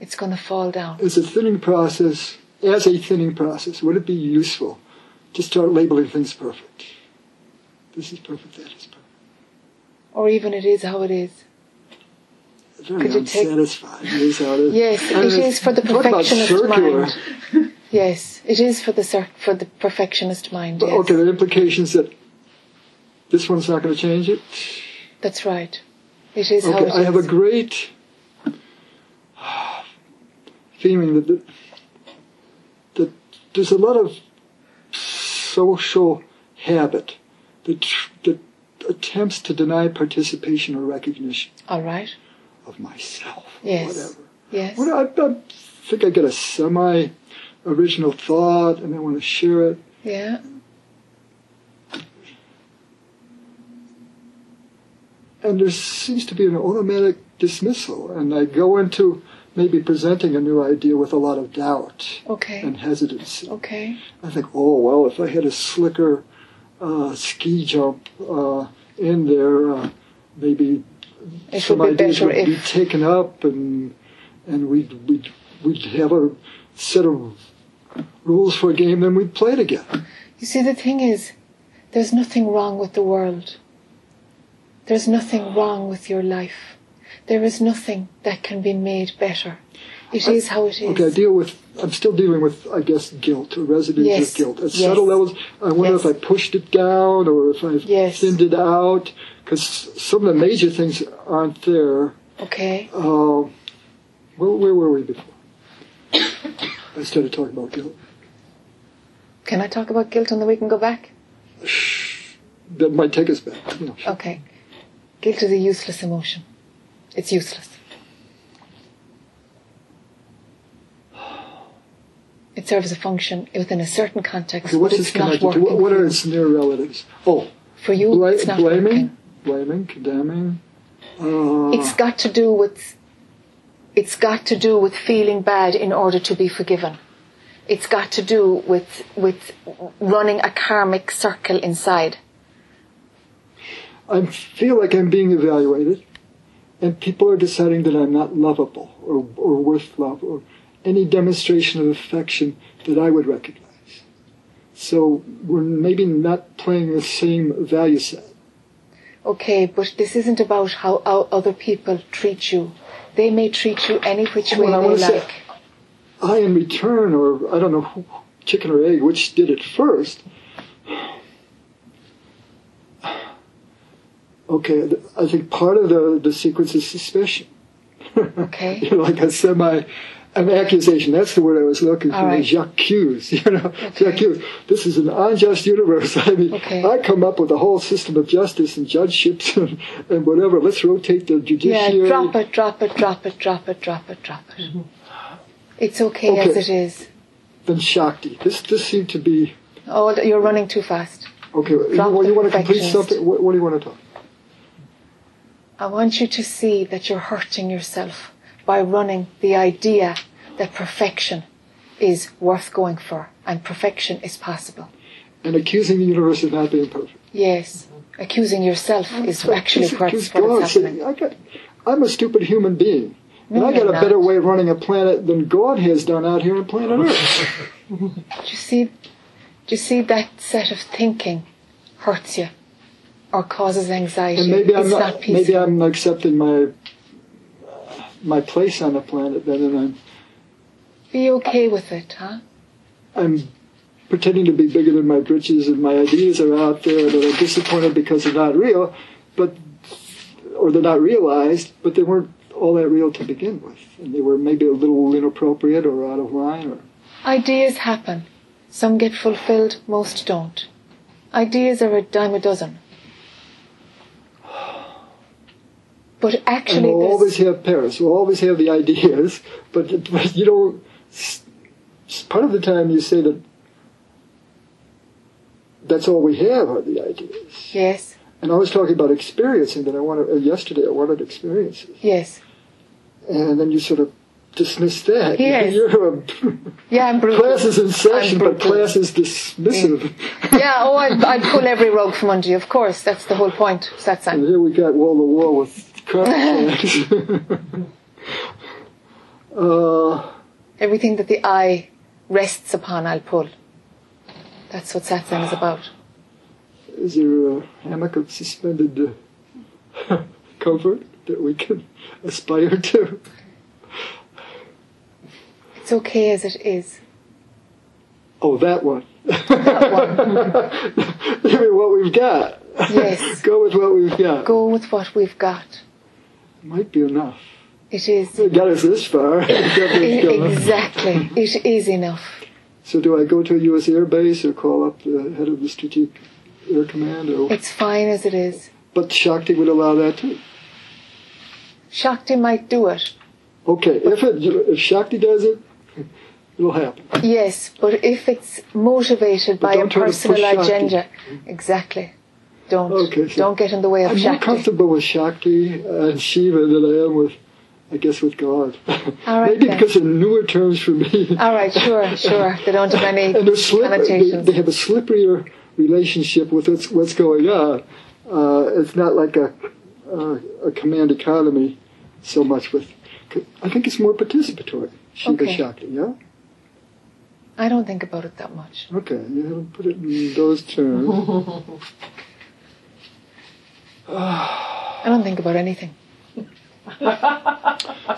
A: it's going to fall down.
I: It's a thinning process, as a thinning process, would it be useful to start labeling things perfect? This is perfect, that is perfect.
A: Or even it is how it is.
I: Very
A: Could you take-
I: unsatisfied. is how it is.
A: Yes, it is for the perfectionist mind. Yes, it is for the cir- for the perfectionist mind. Yes.
I: okay, the implications that this one's not going to change it.
A: That's right. It is how
I: Okay,
A: it
I: I have a great <sighs> feeling that there's a lot of social habit that tr- that attempts to deny participation or recognition
A: All right.
I: of myself.
A: Yes.
I: Whatever.
A: Yes.
I: When I, I think I get a semi original thought and I want to share it.
A: Yeah.
I: and there seems to be an automatic dismissal. And I go into maybe presenting a new idea with a lot of doubt
A: Okay.
I: and hesitancy.
A: Okay.
I: I think, oh well, if I had a slicker uh, ski jump uh, in there, uh, maybe
A: It
I: some
A: would be
I: ideas would be taken up, and and we'd we'd we'd have a set of rules for a game, then we'd play together.
A: You see, the thing is, there's nothing wrong with the world. There's nothing wrong with your life. There is nothing that can be made better. It is how it is.
I: Okay, I deal with. I'm still dealing with, I guess, guilt residues
A: Yes,
I: of guilt at
A: yes.
I: subtle levels. I wonder
A: Yes.
I: if I pushed it down or if I've
A: Yes.
I: thinned it out because some of the major things aren't there.
A: Okay.
I: Um, where, where were we before? I started talking about guilt.
A: Can I talk about guilt and then we can go back?
I: That might take us back. Know.
A: Okay. Guilt is a useless emotion. It's useless. It serves a function within a certain context,
I: Okay, what's this connected to? What, what are its near relatives? Oh,
A: For you,
I: bla-
A: it's not
I: blaming,
A: working.
I: blaming, condemning. Uh,
A: It's got to do with it's got to do with feeling bad in order to be forgiven. It's got to do with with running a karmic circle inside.
I: I feel like I'm being evaluated, and people are deciding that I'm not lovable or, or worth love or any demonstration of affection that I would recognize. So we're maybe not playing the same value set.
A: Okay, but this isn't about how, how other people treat you. They may treat you any which way
I: Well, I
A: they like.
I: I in return, or I don't know, who, chicken or egg, which did it first. Okay, I think part of the, the sequence is suspicion. <laughs>
A: Okay.
I: you know, like a semi, an accusation. That's the word I was looking for.
A: Right.
I: J'accuse. <laughs> You know,
A: Okay.
I: j'accuse. This is an unjust universe. <laughs> I mean,
A: Okay.
I: I come up with a whole system of justice and judgeships and, and whatever. Let's rotate the judiciary.
A: Yeah, drop it, drop it, drop it, drop it, drop it, drop it. It's okay, as it is.
I: Then Shakti. This this seemed to be
A: Oh, you're running too fast.
I: okay. You,
A: Drop
I: you
A: the
I: want to complete something? What, what do you want to talk?
A: I want you to see that you're hurting yourself by running the idea that perfection is worth going for and perfection is possible.
I: And accusing the universe of not being perfect.
A: Yes, accusing yourself is actually
I: Accuse-
A: what's,
I: accuse
A: what happening.
I: I got, I'm a stupid human being. And I got a better way of running a planet than God has done out here on planet Earth. <laughs>
A: Do you see? Do you see that set of thinking hurts you or causes anxiety?
I: And maybe I'm not,
A: not
I: maybe I'm accepting my my place on the planet then, and I'm
A: Be okay with it, huh?
I: I'm pretending to be bigger than my britches, and my ideas are out there that are disappointed because they're not real, but or they're not realized, but they weren't all that real to begin with, and they were maybe a little inappropriate or out of line, or
A: Ideas happen. Some get fulfilled, most don't. Ideas are a dime a dozen. But
I: and
A: actually,
I: we'll
A: there's-
I: always have Paris. We'll always have the ideas, <laughs> but, but you don't. Part of the time, you say that that's all we have are the ideas.
A: yes,
I: And I was talking about experiencing that I wanted uh, yesterday. I wanted experiences,
A: yes,
I: and then you sort of dismiss that. <laughs>
A: Yes.
I: You're a,
A: yeah, I'm brutal.
I: class is in session, but class is dismissive.
A: Yeah, oh, I'd, I'd pull every rug from under you. Of course, that's the whole point.
I: And here we got wall to wall with <laughs> uh,
A: Everything that the eye rests upon, I'll pull. That's what satsang is about.
I: is there a hammock of suspended uh, <laughs> comfort that we can aspire to?
A: It's okay as it is.
I: Oh, that one.
A: That one. <laughs>
I: you mean what we've got?
A: Yes.
I: Go with what we've got.
A: Go with what we've got.
I: Might be enough.
A: It is.
I: It got us this far. <laughs> <laughs> It got us
A: I-
I: going.
A: exactly. It is enough.
I: So do I go to a U.S. Air Base or call up the head of the Strategic Air Command? Or,
A: It's fine as it is.
I: but Shakti would allow that too.
A: Shakti might do it.
I: Okay, if it if Shakti does it, <laughs> it'll happen.
A: Yes, but if it's motivated
I: But
A: by a
I: don't try to push
A: personal
I: Shakti.
A: agenda, exactly. Don't
I: Okay, so
A: don't get in the way of
I: I'm more comfortable with Shakti and Shiva than I am with, I guess, with God.
A: All right,
I: Maybe
A: then.
I: because they're newer terms for me.
A: All right, sure, sure. They don't have any <laughs>
I: and they're slippery. They, they have a slipperier relationship with what's, what's going on. Uh, it's not like a, uh, a command economy so much with. I think it's more participatory. Shiva
A: Okay.
I: Shakti, yeah?
A: I don't think about it that much.
I: Okay, you haven't put it in those terms. <laughs> <sighs>
A: I don't think about anything. <laughs>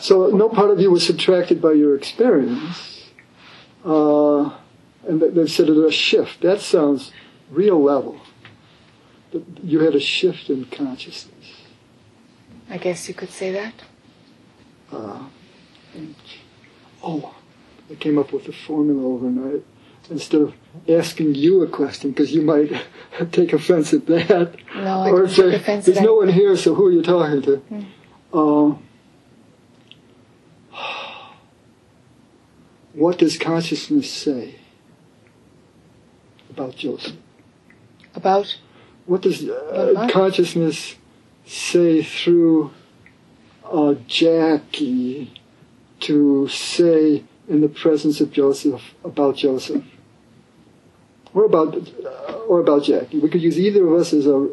I: So no part of you was subtracted by your experience. Uh, and they- they've said it a shift. That sounds real level. You had a shift in consciousness.
A: I guess you could say that.
I: Uh, and- oh, I came up with a formula overnight. Instead of asking you a question, because you might <laughs> take offense at that,
A: No, I
I: or say,
A: take offense at
I: "There's no one here, so who are you talking to?" Uh, what does consciousness say about Joseph?
A: About
I: What does uh,
A: what?
I: consciousness say through uh, Jackie to say in the presence of Joseph about Joseph, or about uh, or about Jackie? We could use either of us as a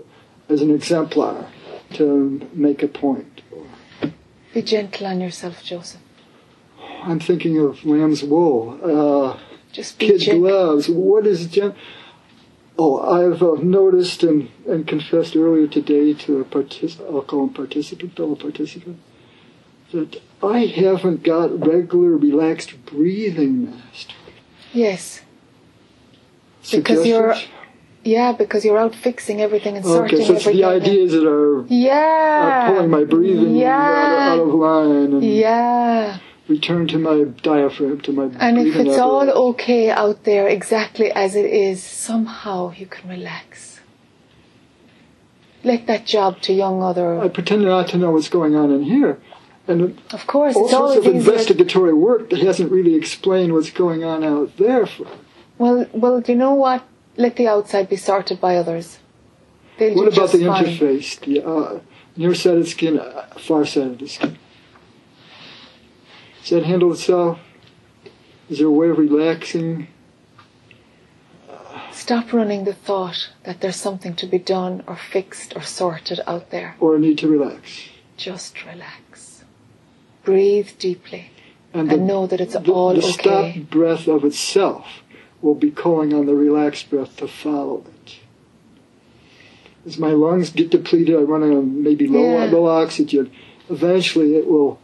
I: as an exemplar to make a point.
A: be gentle on yourself, Joseph.
I: I'm thinking of lamb's wool, uh,
A: Just be
I: kid
A: gentle.
I: gloves. What is gen- Oh, I've uh, noticed and, and confessed earlier today to a partic- I'll call him participant, fellow participant, that I haven't got regular relaxed breathing master.
A: Yes. Because you're- Yeah, because you're out fixing everything and sorting
I: Okay, so it's
A: everything.
I: the ideas that are, uh,
A: Yeah.
I: are pulling my breathing
A: Yeah.
I: out, out of line and
A: Yeah.
I: return to my diaphragm, to my
A: And if it's all okay out there exactly as it is, somehow you can relax. Let that job to young other.
I: I pretend not to know what's going on in here. And
A: Of course,
I: all
A: it's
I: sorts of investigatory work that hasn't really explained what's going on out there. For,
A: Well, well, do you know what? Let the outside be sorted by others. They'll
I: what about the
A: fine.
I: interface? The uh, near-sighted skin, uh, far-sighted skin. Does that handle itself? Is there a way of relaxing?
A: Stop running the thought that there's something to be done or fixed or sorted out there.
I: Or a need to relax?
A: Just relax. Breathe deeply
I: And,
A: and know that it's
I: the,
A: all
I: the
A: okay.
I: stop breath of itself will be calling on the relaxed breath to follow it. As my lungs get depleted, I run on maybe low,
A: Yeah.
I: low oxygen. Eventually, it will,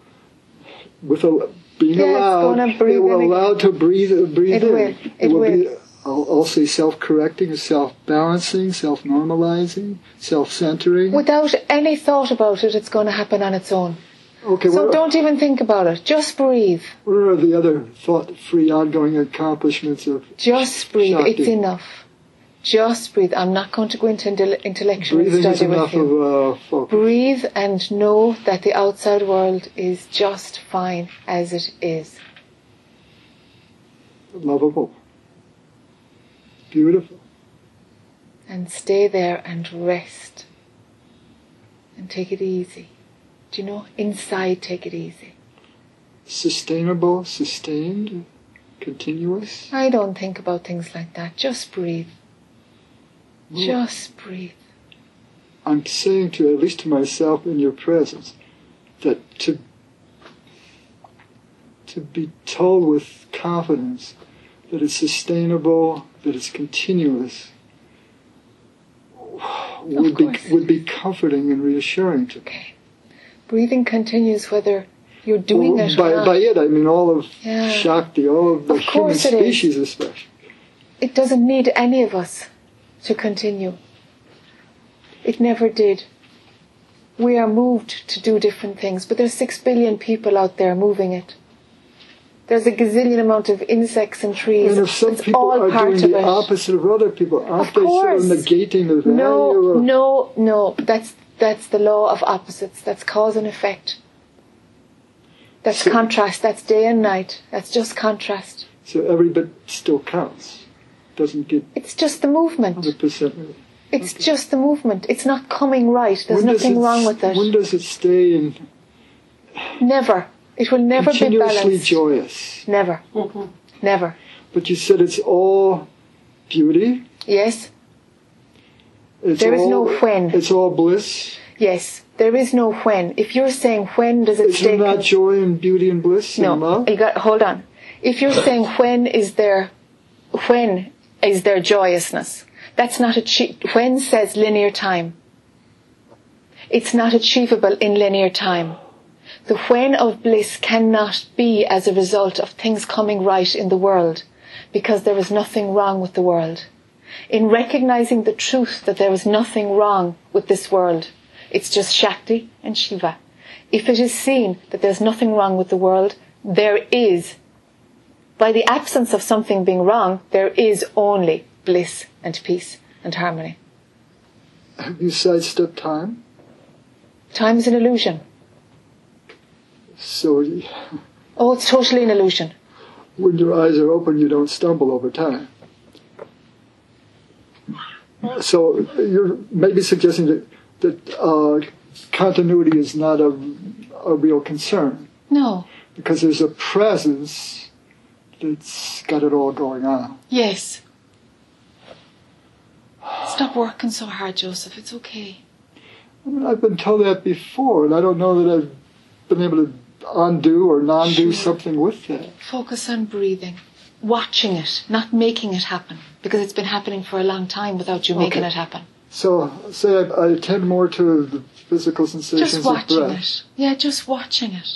I: with a, being
A: Yeah,
I: allowed, it will allow to breathe, breathe
A: It
I: in.
A: will, it
I: will
A: will.
I: be, I'll, I'll say self-correcting, self-balancing, self-normalizing, self-centering.
A: Without any thought about it, it's going to happen on its own.
I: Okay,
A: So
I: what,
A: don't even think about it. Just breathe.
I: what are the other thought-free ongoing accomplishments of
A: Just breathe.
I: Shakti.
A: It's enough. Just breathe. I'm not going to go into intellectual
I: breathing
A: study with you.
I: of uh, focus?
A: Breathe and know that the outside world is just fine as it is.
I: lovable, beautiful.
A: And stay there and rest. And take it easy. Do you know? Inside, take it easy.
I: sustainable, sustained, continuous.
A: I don't think about things like that. Just breathe. Just breathe.
I: I'm saying to at least to myself in your presence that to to be told with confidence that it's sustainable, that it's continuous would be would be comforting and reassuring to me.
A: Okay. Breathing continues whether you're doing
I: Well,
A: it
I: by,
A: or not.
I: by it I mean all of
A: Yeah.
I: Shakti, all of the
A: Of
I: human
A: course it is.
I: species especially.
A: It doesn't need any of us to continue. It never did. We are moved to do different things, but there's six billion people out there moving it. There's a gazillion amount of insects and trees.
I: And if some
A: it's
I: people are doing the
A: it.
I: opposite of other people, aren't
A: Of
I: they sort of
A: course.
I: negating the value
A: No,
I: of
A: no, no. That's that's the law of opposites. That's cause and effect. That's
I: So-
A: contrast. That's day and night. That's just contrast.
I: So every bit still counts. Doesn't get
A: It's just the movement.
I: 100% right.
A: It's just the movement. It's not coming right. There's
I: When
A: nothing
I: it-
A: wrong with it.
I: When does it stay in
A: Never. It will never be
I: continuously
A: balanced.
I: joyous?
A: Never. Mm-hmm. Never.
I: But you said it's all beauty.
A: Yes.
I: It's
A: There is
I: all,
A: no when.
I: It's all bliss.
A: Yes. There is no when. If you're saying when does it
I: Is
A: stay?
I: not
A: con-
I: joy and beauty and bliss
A: no.
I: and love?
A: You got. Hold on. If you're <coughs> saying when is there, when is there joyousness? That's not achieved. When says linear time. It's not achievable in linear time. The when of bliss cannot be as a result of things coming right in the world because there is nothing wrong with the world. In recognizing the truth that there is nothing wrong with this world, it's just Shakti and Shiva. If it is seen that there's nothing wrong with the world, there is, by the absence of something being wrong, there is only bliss and peace and harmony.
I: Have you sidestepped time?
A: Time is an illusion.
I: So
A: Oh, it's totally an illusion.
I: when your eyes are open, you don't stumble over time. So you're maybe suggesting that, that uh, continuity is not a, a real concern
A: No.
I: because there's a presence that's got it all going on.
A: Yes. Stop working so hard, Joseph. It's okay.
I: I mean, I've been told that before, and I don't know that I've been able to undo or non-do
A: Sure.
I: something with that.
A: Focus on breathing. watching it, not making it happen, because it's been happening for a long time without you making
I: Okay.
A: it happen.
I: So, say I, I attend more to the physical sensations
A: Just
I: of
A: watching
I: breath.
A: it. Yeah, just watching it.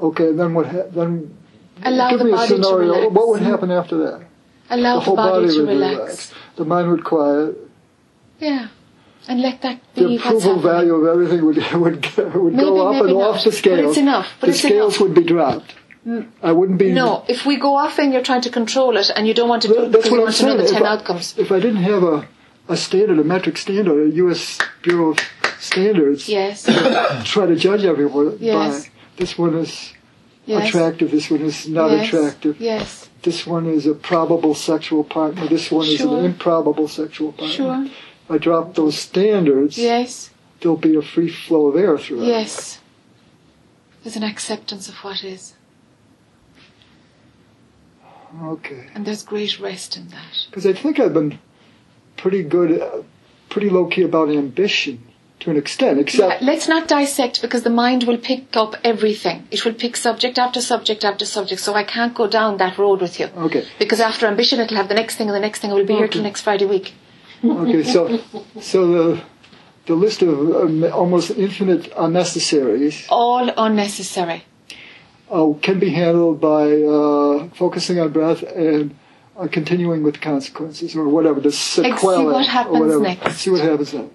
I: Okay, then what? Ha- then
A: Allow
I: give
A: the
I: me a scenario.
A: relax.
I: What would happen after that?
A: Allow
I: the
A: the,
I: whole
A: body,
I: body
A: to
I: would
A: relax.
I: relax. The mind would quiet.
A: Yeah. And let that be
I: The approval value of everything would <laughs> would go- would
A: Maybe,
I: go up and
A: not.
I: off the
A: But
I: scales.
A: it's enough. But
I: the scales
A: enough.
I: would be dropped. I wouldn't be.
A: No, if we go off and you're trying to control it and you don't want to do it
I: That's what
A: you
I: I'm
A: want to know
I: saying.
A: the
I: If
A: 10
I: I,
A: outcomes.
I: if I didn't have a, a standard, a metric standard, a U.S. Bureau of Standards,
A: Yes. <coughs>
I: try to judge everyone
A: Yes.
I: by this one is
A: Yes.
I: attractive, this one is not
A: yes.
I: attractive,
A: Yes.
I: this one is a probable sexual partner, this one is an improbable sexual partner.
A: Sure.
I: I drop those standards,
A: Yes.
I: there'll be a free flow of air through it.
A: Yes. There's an acceptance of what is.
I: Okay.
A: And there's great rest in that.
I: Because I think I've been pretty good, uh, pretty low key about ambition to an extent,
A: Yeah,
I: except
A: let's not dissect because the mind will pick up everything. It will pick subject after subject after subject. So I can't go down that road with you.
I: okay,
A: Because after ambition, it'll have the next thing and the next thing. and We'll be here till next Friday week.
I: okay. So, so the the list of um, almost infinite unnecessaries
A: All unnecessary.
I: Uh, can be handled by uh, focusing on breath and uh, continuing with consequences or whatever the sequelae
A: what
I: or whatever.
A: next.
I: See what happens then.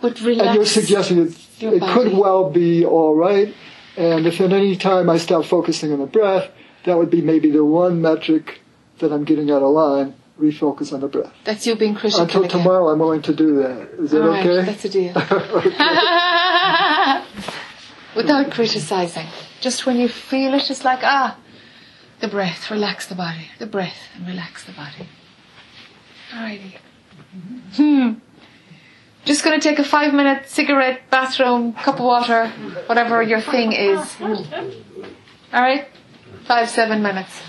A: But relax.
I: And you're suggesting it,
A: your
I: it could well be all right. And if at any time I stop focusing on the breath, that would be maybe the one metric that I'm getting out of line. Refocus on the breath.
A: That's you being critical
I: Until
A: again.
I: tomorrow, I'm willing to do that. Is that
A: right,
I: okay?
A: that's a deal. <laughs> <laughs> Without criticizing. Just when you feel it, it's like, ah, the breath, relax the body. The breath, and relax the body. Alrighty. Hmm. Just gonna take a five minute cigarette, bathroom, cup of water, whatever your thing is. Alright? Five, seven minutes.